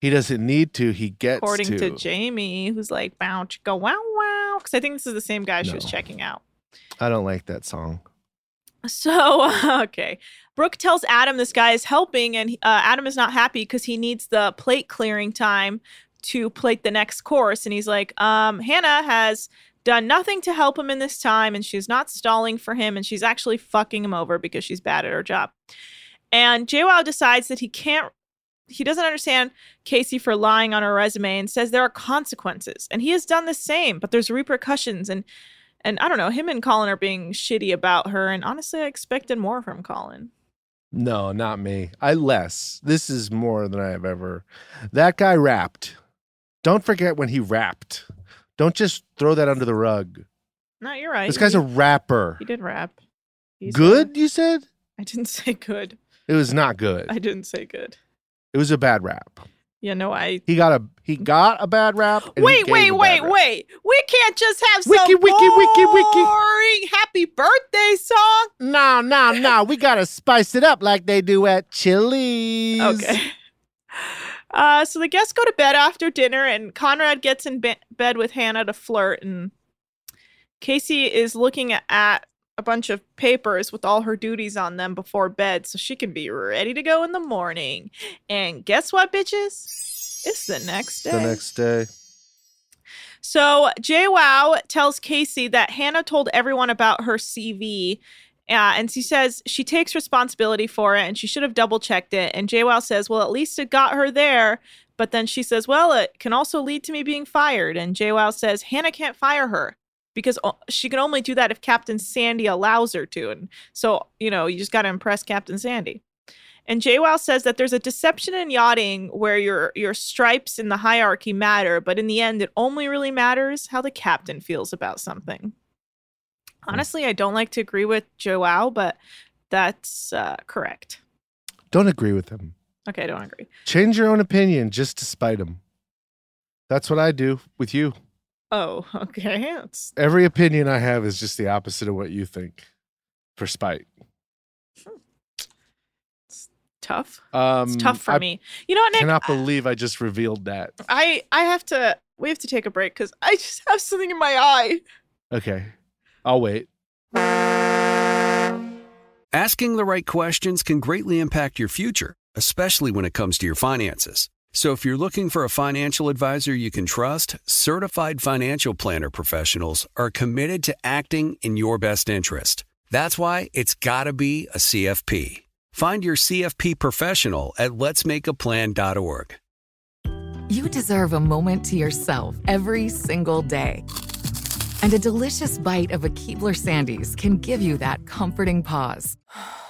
[SPEAKER 6] He doesn't need to. He gets
[SPEAKER 4] According
[SPEAKER 6] to.
[SPEAKER 4] to Jamie, who's like, bow, go wow, wow. Because I think this is the same guy she was checking out.
[SPEAKER 6] I don't like that song.
[SPEAKER 4] So, okay. Brooke tells Adam this guy is helping, and uh, Adam is not happy because he needs the plate clearing time to plate the next course. And he's like, um, Hannah has done nothing to help him in this time, and she's not stalling for him, and she's actually fucking him over because she's bad at her job. And João decides that he can't. He doesn't understand Casey for lying on her resume and says there are consequences. And he has done the same, but there's repercussions. And and I don't know, him and Colin are being shitty about her. And honestly, I expected more from Colin.
[SPEAKER 6] No, not me. I less. This is more than I have ever. That guy rapped. Don't forget when he rapped. Don't just throw that under the rug.
[SPEAKER 4] No, you're right.
[SPEAKER 6] This guy's
[SPEAKER 4] he,
[SPEAKER 6] a rapper.
[SPEAKER 4] he did rap. He's
[SPEAKER 6] Good,
[SPEAKER 4] a-
[SPEAKER 6] you said?
[SPEAKER 4] I didn't say good.
[SPEAKER 6] It was not good.
[SPEAKER 4] I didn't say good.
[SPEAKER 6] It was a bad rap.
[SPEAKER 4] Yeah, no, I.
[SPEAKER 6] He got a he got a bad rap.
[SPEAKER 4] Wait, wait, wait,
[SPEAKER 6] rap.
[SPEAKER 4] wait. We can't just have some
[SPEAKER 6] Wiki, wiki, wiki, wiki.
[SPEAKER 4] boring happy birthday song.
[SPEAKER 6] No, no, no. We gotta spice it up like they do at Chili's.
[SPEAKER 4] Okay. Uh, so the guests go to bed after dinner, and Conrad gets in be- bed with Hannah to flirt. And Casey is looking at a bunch of papers with all her duties on them before bed so she can be ready to go in the morning. And guess what, bitches? It's the next day.
[SPEAKER 6] The next day.
[SPEAKER 4] So João tells Casey that Hannah told everyone about her CV. Uh, and she says she takes responsibility for it and she should have double checked it. And João says, well, at least it got her there. But then she says, well, it can also lead to me being fired. And João says, Hannah can't fire her because she can only do that if Captain Sandy allows her to. And so, you know, you just got to impress Captain Sandy. And João says that there's a deception in yachting where your your stripes in the hierarchy matter, but in the end, it only really matters how the captain feels about something. Honestly, I don't like to agree with João, but that's uh, correct.
[SPEAKER 6] Don't agree with him.
[SPEAKER 4] Okay, I don't agree.
[SPEAKER 6] Change your own opinion just to spite him. That's what I do with you.
[SPEAKER 4] Oh, okay. That's
[SPEAKER 6] Every opinion I have is just the opposite of what you think for spite.
[SPEAKER 4] tough.
[SPEAKER 6] Um,
[SPEAKER 4] It's tough for
[SPEAKER 6] I
[SPEAKER 4] me. You know what, Nick?
[SPEAKER 6] cannot believe I just revealed that.
[SPEAKER 4] I I have to. We have to take a break because I just have something in my eye.
[SPEAKER 6] Okay. I'll wait.
[SPEAKER 7] Asking the right questions can greatly impact your future, especially when it comes to your finances. So if you're looking for a financial advisor you can trust, certified financial planner professionals are committed to acting in your best interest. That's why it's got to be a CFP. Find your CFP professional at letsmakeaplan.org.
[SPEAKER 2] You deserve a moment to yourself every single day. And a delicious bite of a Keebler Sandies can give you that comforting pause.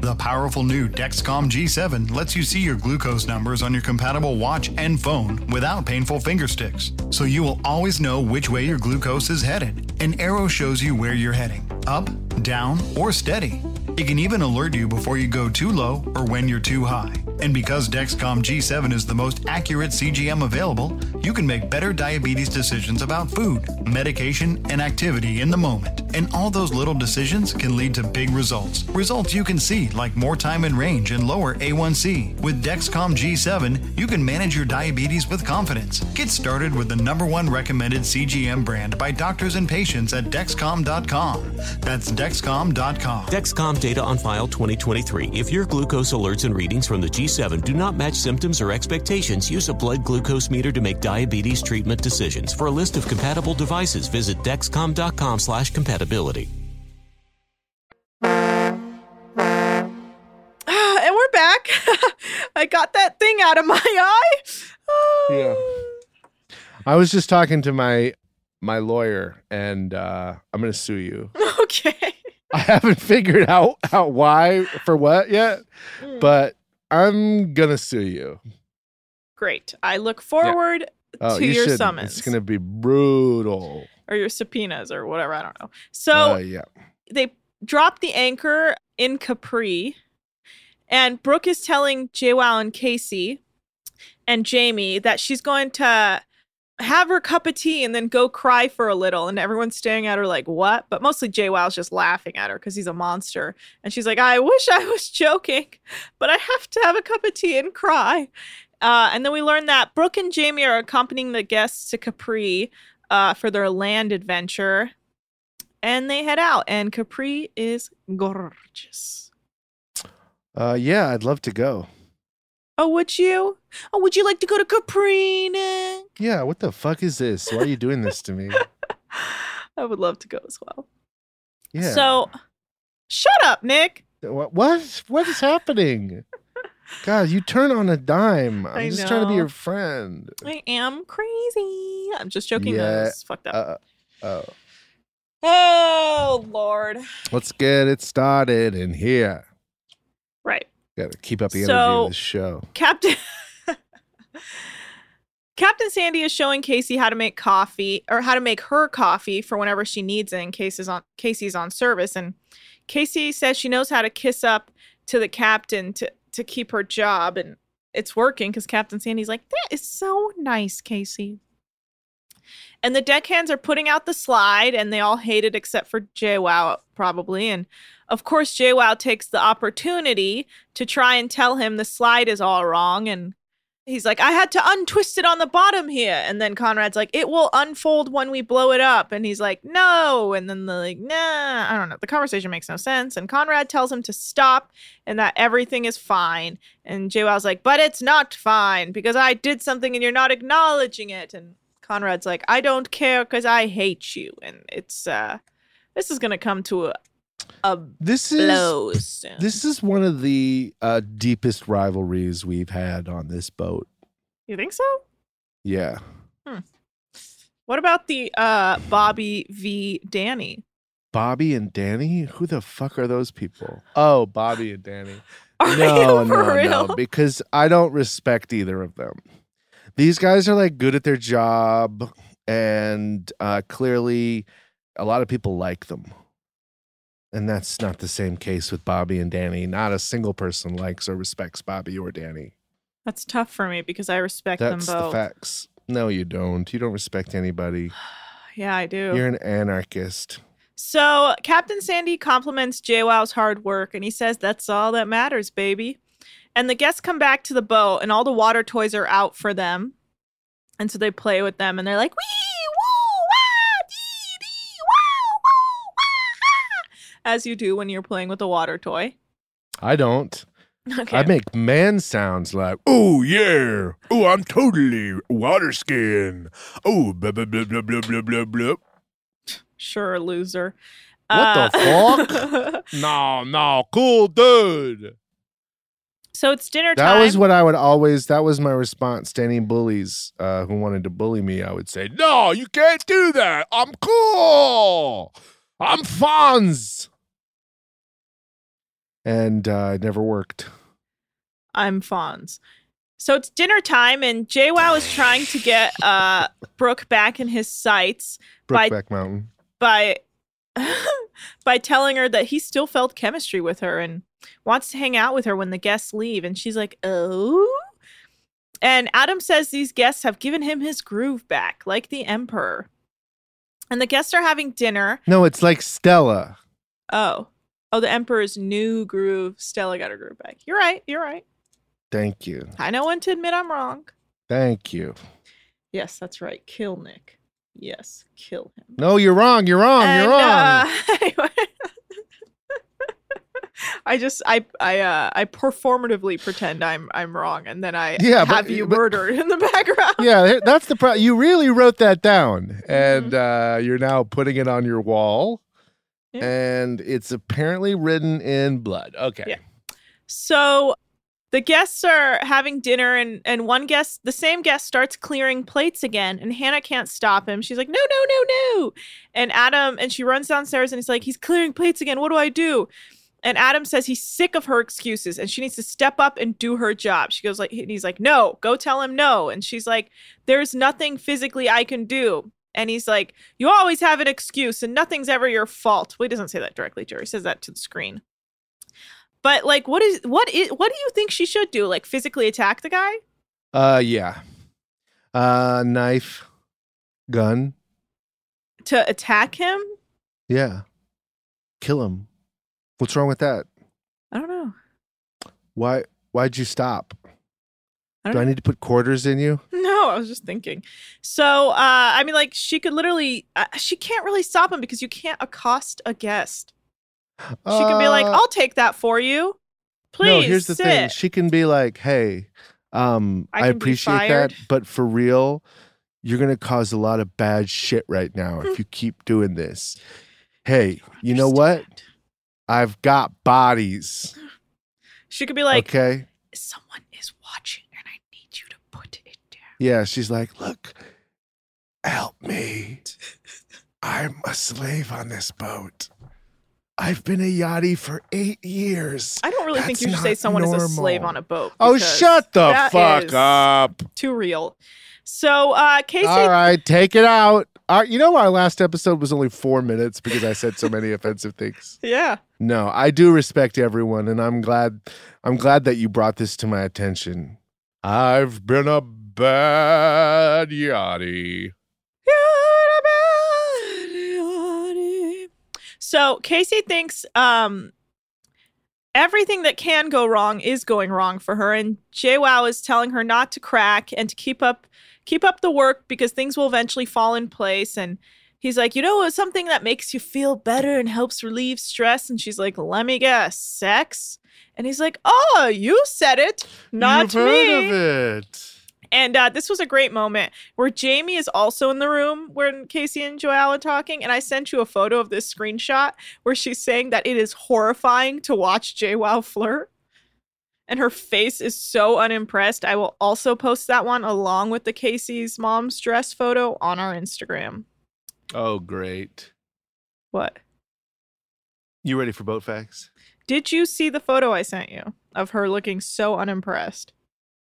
[SPEAKER 8] The powerful new Dexcom G7 lets you see your glucose numbers on your compatible watch and phone without painful finger sticks. So you will always know which way your glucose is headed. An arrow shows you where you're heading up, down, or steady. It can even alert you before you go too low or when you're too high. And because Dexcom G7 is the most accurate CGM available, you can make better diabetes decisions about food, medication, and activity in the moment. And all those little decisions can lead to big results. Results you can see, like more time in range and lower A1C. With Dexcom G7, you can manage your diabetes with confidence. Get started with the number one recommended CGM brand by doctors and patients at Dexcom.com. That's Dexcom.com.
[SPEAKER 9] Dexcom data on file 2023. If your glucose alerts and readings from the G7 do not match symptoms or expectations, use a blood glucose meter to make diabetes treatment decisions. For a list of compatible devices, visit dexcom.com/compatibility.
[SPEAKER 4] and out of my eye.
[SPEAKER 6] Yeah. I was just talking to my my lawyer, and uh, I'm gonna sue you.
[SPEAKER 4] Okay.
[SPEAKER 6] I haven't figured out out why for what yet,
[SPEAKER 4] Mm.
[SPEAKER 6] but I'm gonna sue you.
[SPEAKER 4] Great. I look forward
[SPEAKER 6] Oh,
[SPEAKER 4] to
[SPEAKER 6] you
[SPEAKER 4] your
[SPEAKER 6] should.
[SPEAKER 4] summons
[SPEAKER 6] It's gonna be brutal.
[SPEAKER 4] or your subpoenas or whatever. I don't know. So
[SPEAKER 6] Uh, yeah.
[SPEAKER 4] they drop the anchor in Capri, and Brooke is telling João and Casey and Jamie that she's going to have her cup of tea and then go cry for a little. And everyone's staring at her like, what? But mostly João's just laughing at her because he's a monster. And she's like, I wish I was joking, but I have to have a cup of tea and cry. Uh, and then we learn that Brooke and Jamie are accompanying the guests to Capri uh, for their land adventure and they head out and capri is gorgeous
[SPEAKER 6] Uh, yeah, I'd love to go.
[SPEAKER 4] oh would you oh would you like to go to capri
[SPEAKER 6] Yeah, what the fuck is this? Why are you doing this to me?
[SPEAKER 4] i would love to go as well
[SPEAKER 6] Yeah.
[SPEAKER 4] so shut up nick
[SPEAKER 6] what what what is happening? God, you turn on a dime. I'm
[SPEAKER 4] I
[SPEAKER 6] just trying to be your friend.
[SPEAKER 4] i am crazy i'm just joking
[SPEAKER 6] Yeah,
[SPEAKER 4] yeah. that's fucked up
[SPEAKER 6] Uh, oh,
[SPEAKER 4] oh lord
[SPEAKER 6] let's get it started in here. Got to keep up the energy
[SPEAKER 4] So-
[SPEAKER 6] of this show.
[SPEAKER 4] Captain Captain Sandy is showing Casey how to make coffee or how to make her coffee for whenever she needs it in Casey's on Casey's on service. And Casey says she knows how to kiss up to the captain to to keep her job and it's working because Captain Sandy's like, that is so nice, Casey. And the deckhands are putting out the slide and they all hate it except for João, probably. And of course, João takes the opportunity to try and tell him the slide is all wrong. And he's like, I had to untwist it on the bottom here. And then Conrad's like, it will unfold when we blow it up. And he's like, no. And then they're like, nah, I don't know. The conversation makes no sense. And Conrad tells him to stop and that everything is fine. And João's like, but it's not fine because I did something and you're not acknowledging it. And Conrad's like, I don't care because I hate you. And it's, uh, this is going to come to a, a
[SPEAKER 6] This is
[SPEAKER 4] soon.
[SPEAKER 6] this is one of the uh, deepest rivalries we've had on this boat.
[SPEAKER 4] You think so?
[SPEAKER 6] Yeah. Hmm.
[SPEAKER 4] What about the uh Bobby v Danny?
[SPEAKER 6] Bobby and Danny? Who the fuck are those people? Oh, Bobby and Danny.
[SPEAKER 4] Are
[SPEAKER 6] no, no,
[SPEAKER 4] real?
[SPEAKER 6] no, because I don't respect either of them. These guys are like good at their job, and uh, clearly, a lot of people like them. And that's not the same case with Bobby and Danny. Not a single person likes or respects Bobby or Danny.
[SPEAKER 4] That's tough for me because I respect
[SPEAKER 6] That's
[SPEAKER 4] them
[SPEAKER 6] the
[SPEAKER 4] both.
[SPEAKER 6] facts. No, you don't. You don't respect anybody.
[SPEAKER 4] Yeah, I do.
[SPEAKER 6] You're an anarchist.
[SPEAKER 4] So Captain Sandy compliments João's hard work and he says that's all that matters, baby. And the guests come back to the boat and all the water toys are out for them. And so they play with them and they're like, wee, woo, wah, dee, dee, wow, woo, wah, ha," as you do when you're playing with a water toy.
[SPEAKER 6] I don't.
[SPEAKER 4] Okay.
[SPEAKER 6] I make man sounds like, oh yeah, oh I'm totally water skin. Oh blah blah blah blah blah blah blah blah.
[SPEAKER 4] Sure, loser.
[SPEAKER 6] What the uh,
[SPEAKER 4] fuck?
[SPEAKER 6] No, no, cool dude.
[SPEAKER 4] So it's dinner time.
[SPEAKER 6] That was what I would always. That was my response to any bullies uh, who wanted to bully me. I would say, "No, you can't do that. I'm cool. I'm Fonz." And uh, it never worked.
[SPEAKER 4] I'm Fonz. So it's dinner time, and João is trying to get uh, Brooke back in his sights by
[SPEAKER 6] Brokeback Mountain.
[SPEAKER 4] by by telling her that he still felt chemistry with her and wants to hang out with her when the guests leave. And she's like, "Oh." And Adam says these guests have given him his groove back, like the Emperor. And the guests are having dinner.
[SPEAKER 6] No, it's like Stella.
[SPEAKER 4] Oh. Oh, the Emperor's new groove. Stella got her groove back. You're right. You're right.
[SPEAKER 6] Thank you.
[SPEAKER 4] I know when to admit I'm wrong.
[SPEAKER 6] Thank you.
[SPEAKER 4] Yes, that's right. Kill Nick. Yes, kill him.
[SPEAKER 6] No, you're wrong. You're wrong.
[SPEAKER 4] And,
[SPEAKER 6] you're wrong.
[SPEAKER 4] uh, I just I I uh I performatively pretend I'm I'm wrong and then I
[SPEAKER 6] Yeah, but-
[SPEAKER 4] have you
[SPEAKER 6] but-
[SPEAKER 4] murdered in the background.
[SPEAKER 6] yeah, that's the problem. You really wrote that down,
[SPEAKER 4] Mm-hmm.
[SPEAKER 6] and uh, you're now putting it on your wall,
[SPEAKER 4] Yeah.
[SPEAKER 6] and it's apparently written in blood. Okay.
[SPEAKER 4] Yeah. So the guests are having dinner and and one guest the same guest starts clearing plates again and Hannah can't stop him. She's like, "No, no, no, no." And Adam and she runs downstairs and he's like, "He's clearing plates again. What do I do?" And Adam says he's sick of her excuses and she needs to step up and do her job. She goes like and he's like, "No, go tell him no." And she's like, "There's nothing physically I can do." And he's like, "You always have an excuse and nothing's ever your fault." Well, he doesn't say that directly Jerry. Says that to the screen. But like, what is what is what do you think she should do? Like, physically attack the guy?
[SPEAKER 6] Uh, yeah. Uh, knife, gun.
[SPEAKER 4] to attack him?
[SPEAKER 6] Yeah. Kill him. What's wrong with that?
[SPEAKER 4] I don't know.
[SPEAKER 6] Why? Why'd you stop?
[SPEAKER 4] I
[SPEAKER 6] Do I need to put quarters in you?
[SPEAKER 4] No, I was just thinking. So, uh, I mean, like, she could literally, uh, she can't really stop him because you can't accost a guest. She can be like,
[SPEAKER 6] Uh,
[SPEAKER 4] "I'll take that for you, please."
[SPEAKER 6] No, here's the thing. She can be like, "Hey, um,
[SPEAKER 4] I
[SPEAKER 6] I, appreciate that, but for real, you're gonna cause a lot of bad shit right now
[SPEAKER 4] Hmm.
[SPEAKER 6] if you keep doing this. Hey, you know what? I've got bodies.
[SPEAKER 4] She could be like,
[SPEAKER 6] okay.
[SPEAKER 4] "Someone is watching, and I need you to put it down."
[SPEAKER 6] Yeah, she's like, look, help me. I'm a slave on this boat. I've been a yachty for eight years.
[SPEAKER 4] I don't really think you should say someone is a slave on a boat.
[SPEAKER 6] Oh, shut the fuck up.
[SPEAKER 4] Too real. So, uh, Casey,
[SPEAKER 6] All right, take it out. Our, you know, our last episode was only four minutes because I said so many offensive things.
[SPEAKER 4] yeah.
[SPEAKER 6] No, I do respect everyone, and I'm glad. I'm glad that you brought this to my attention. I've been a bad yachty.
[SPEAKER 4] So Casey thinks um everything that can go wrong is going wrong for her and João is telling her not to crack and to keep up keep up the work because things will eventually fall in place and he's like, "You know, something that makes you feel better and helps relieve stress." And she's like, "Let me guess, sex?" And he's like, "Oh, you said it, not
[SPEAKER 6] You've
[SPEAKER 4] me."
[SPEAKER 6] heard of it.
[SPEAKER 4] And uh, this was a great moment where Jamie is also in the room when Casey and João are talking. And I sent you a photo of this screenshot where she's saying that it is horrifying to watch João flirt. And her face is so unimpressed. I will also post that one along with the Casey's mom's dress photo on our Instagram.
[SPEAKER 6] Oh, great.
[SPEAKER 4] What?
[SPEAKER 6] You ready for boat facts?
[SPEAKER 4] Did you see the photo I sent you of her looking so unimpressed?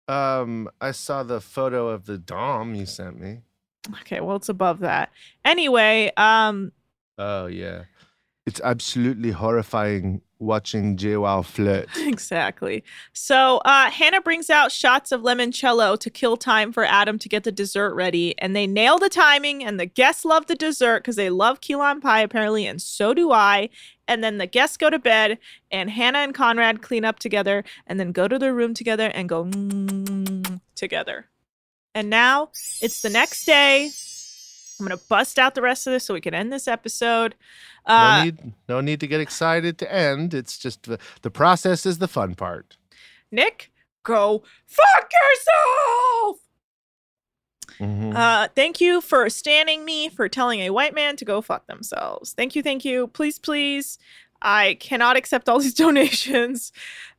[SPEAKER 6] Um, I saw the photo of the dom you sent me.
[SPEAKER 4] Okay, well, it's above that. Anyway, um,
[SPEAKER 6] Oh yeah, it's absolutely horrifying watching João flirt.
[SPEAKER 4] Exactly. So uh, Hannah brings out shots of limoncello to kill time for Adam to get the dessert ready, and they nail the timing. And the guests love the dessert because they love key lime pie apparently, and so do I. And then the guests go to bed, and Hannah and Conrad clean up together, and then go to their room together and go mm, together. And now it's the next day. I'm gonna bust out the rest of this so we can end this episode. Uh,
[SPEAKER 6] no need, no need to get excited to end. It's just the, the process is the fun part.
[SPEAKER 4] Nick, go fuck yourself.
[SPEAKER 6] Mhm.
[SPEAKER 4] Uh, thank you for standing me for telling a white man to go fuck themselves. Thank you, thank you. Please, please. I cannot accept all these donations.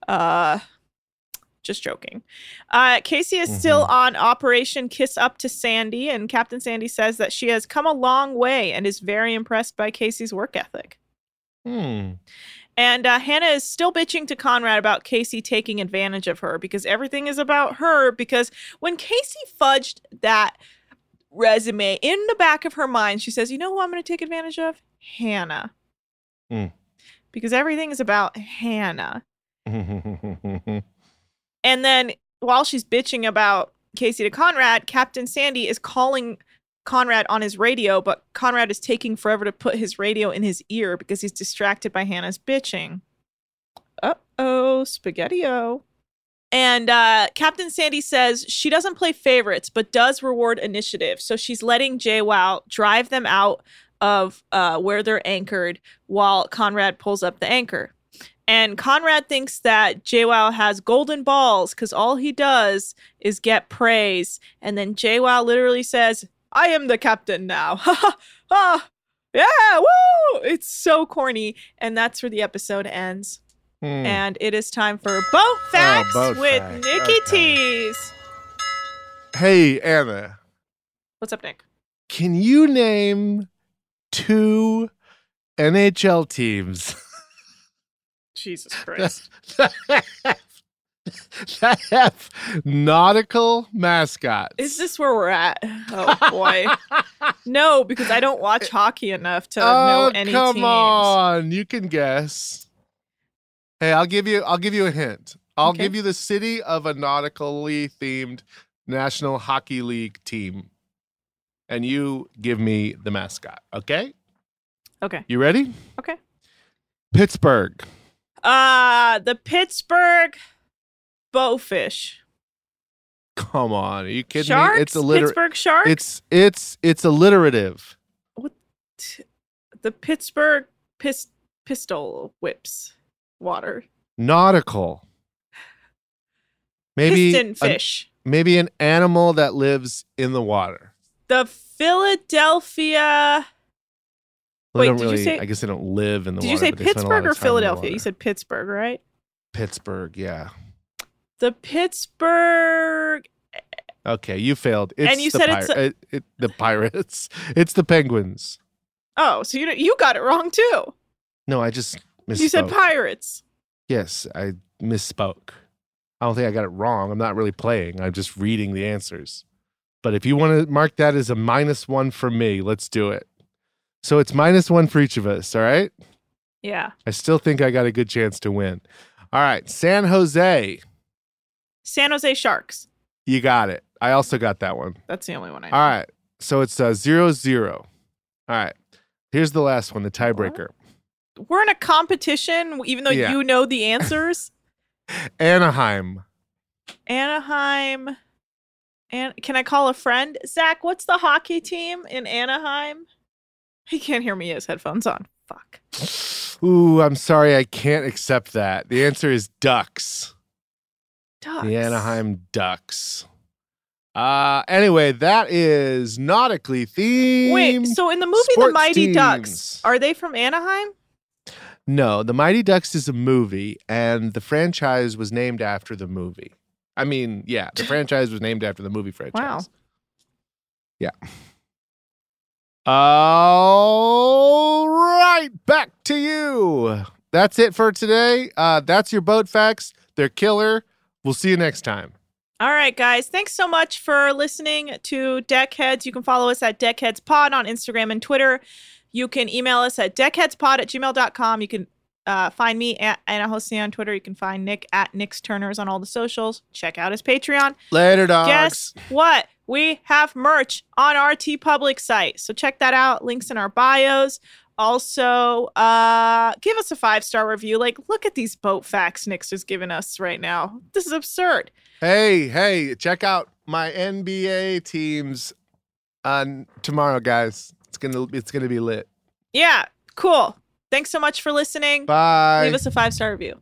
[SPEAKER 4] Uh, just joking. Uh, Casey is still on Operation Kiss Up to Sandy, and Captain Sandy says that she has come a long way and is very impressed by Casey's work ethic.
[SPEAKER 6] Hmm.
[SPEAKER 4] And uh, Hannah is still bitching to Conrad about Casey taking advantage of her because everything is about her. Because when Casey fudged that resume in the back of her mind, she says, You know who I'm going to take advantage of? Hannah.
[SPEAKER 6] Hmm.
[SPEAKER 4] Because everything is about Hannah. And then while she's bitching about Casey to Conrad, Captain Sandy is calling Conrad on his radio, but Conrad is taking forever to put his radio in his ear because he's distracted by Hannah's bitching. Uh oh, spaghetti-o. And uh, Captain Sandy says she doesn't play favorites, but does reward initiative. So she's letting João drive them out of uh, where they're anchored while Conrad pulls up the anchor. And Conrad thinks that João has golden balls because all he does is get praise. And then João literally says, I am the captain now. Ha ha ha. Yeah, woo! It's so corny. And that's where the episode ends.
[SPEAKER 6] Hmm.
[SPEAKER 4] And it is time for Boat Facts
[SPEAKER 6] boat
[SPEAKER 4] with
[SPEAKER 6] facts.
[SPEAKER 4] Nikki
[SPEAKER 6] Okay.
[SPEAKER 4] Tees.
[SPEAKER 6] Hey, Anna,
[SPEAKER 4] What's up, Nick?
[SPEAKER 6] can you name two NHL teams
[SPEAKER 4] Jesus Christ.
[SPEAKER 6] that have, nautical mascots?
[SPEAKER 4] Is this where we're at? Oh boy. no, because I don't watch uh, hockey enough to oh, know
[SPEAKER 6] oh,
[SPEAKER 4] any
[SPEAKER 6] come
[SPEAKER 4] teams.
[SPEAKER 6] on. You can guess. Hey, I'll give you I'll give you a hint. I'll
[SPEAKER 4] Okay.
[SPEAKER 6] give you the city of a nautically themed National Hockey League team. And you give me the mascot, okay?
[SPEAKER 4] Okay.
[SPEAKER 6] You ready?
[SPEAKER 4] Okay.
[SPEAKER 6] Pittsburgh.
[SPEAKER 4] Uh the Pittsburgh Bowfish.
[SPEAKER 6] Come on. Are you kidding
[SPEAKER 4] Sharks?
[SPEAKER 6] me? It's alliter-
[SPEAKER 4] Pittsburgh Sharks?
[SPEAKER 6] It's it's it's alliterative.
[SPEAKER 4] T- the Pittsburgh pis- pistol whips water.
[SPEAKER 6] Nautical. Maybe
[SPEAKER 4] Piston
[SPEAKER 6] a-
[SPEAKER 4] fish.
[SPEAKER 6] maybe an animal that lives in the water.
[SPEAKER 4] the Philadelphia
[SPEAKER 6] Well,
[SPEAKER 4] Wait, did you say-
[SPEAKER 6] I guess they don't live in the
[SPEAKER 4] Did
[SPEAKER 6] water.
[SPEAKER 4] you say
[SPEAKER 6] but they spend
[SPEAKER 4] Pittsburgh or
[SPEAKER 6] time in the
[SPEAKER 4] Philadelphia? You said Pittsburgh, right?
[SPEAKER 6] Pittsburgh, yeah.
[SPEAKER 4] The Pittsburgh
[SPEAKER 6] Okay, you failed. It's
[SPEAKER 4] And you said it's
[SPEAKER 6] pir- it, it, the pirates. It's the penguins.
[SPEAKER 4] Oh, so you you got it wrong too.
[SPEAKER 6] No, I just misspoke.
[SPEAKER 4] You said pirates.
[SPEAKER 6] Yes, I misspoke. I don't think I got it wrong. I'm not really playing. I'm just reading the answers. But if you want to mark that as a minus one for me, let's do it. So it's minus one for each of us. All right.
[SPEAKER 4] Yeah.
[SPEAKER 6] I still think I got a good chance to win. All right, San Jose.
[SPEAKER 4] San Jose Sharks.
[SPEAKER 6] You got it. I also got that one.
[SPEAKER 4] That's the only one I know.
[SPEAKER 6] All right. So it's uh, zero zero. All right. Here's the last one, the tiebreaker.
[SPEAKER 4] We're in a competition, even though
[SPEAKER 6] Yeah.
[SPEAKER 4] you know the answers.
[SPEAKER 6] Anaheim.
[SPEAKER 4] Anaheim. And can I call a friend? Zach, what's the hockey team in Anaheim? He can't hear me. His headphones on. Fuck.
[SPEAKER 6] Ooh, I'm sorry. I can't accept that. The answer is Ducks.
[SPEAKER 4] Ducks.
[SPEAKER 6] The Anaheim Ducks. Uh, anyway, that is nautically themed.
[SPEAKER 4] Wait, so in the movie The Mighty
[SPEAKER 6] teams.
[SPEAKER 4] Ducks, are they from Anaheim?
[SPEAKER 6] No, The Mighty Ducks is a movie, and the franchise was named after the movie. I mean, yeah, the franchise was named after the movie franchise.
[SPEAKER 4] Wow.
[SPEAKER 6] Yeah. All right, back to you. That's it for today. Uh, that's your boat facts. They're killer. We'll see you next time.
[SPEAKER 4] All right, guys. Thanks so much for listening to Deckheads. You can follow us at DeckheadsPod on Instagram and Twitter. You can email us at deckheadspod at gmail.com. You can uh, find me at Anna Hossnieh on Twitter. You can find Nick at Nick's Turners on all the socials. Check out his Patreon.
[SPEAKER 6] Later, dogs.
[SPEAKER 4] Guess what? We have merch on our TeePublic site. So check that out. Links in our bios. Also, uh, give us a five star review. Like, look at these boat facts Nick's is giving us right now. This is absurd.
[SPEAKER 6] Hey, hey, check out my NBA teams on tomorrow, guys. It's gonna it's gonna be lit.
[SPEAKER 4] Yeah, cool. Thanks so much for listening.
[SPEAKER 6] Bye.
[SPEAKER 4] Leave us a five star review.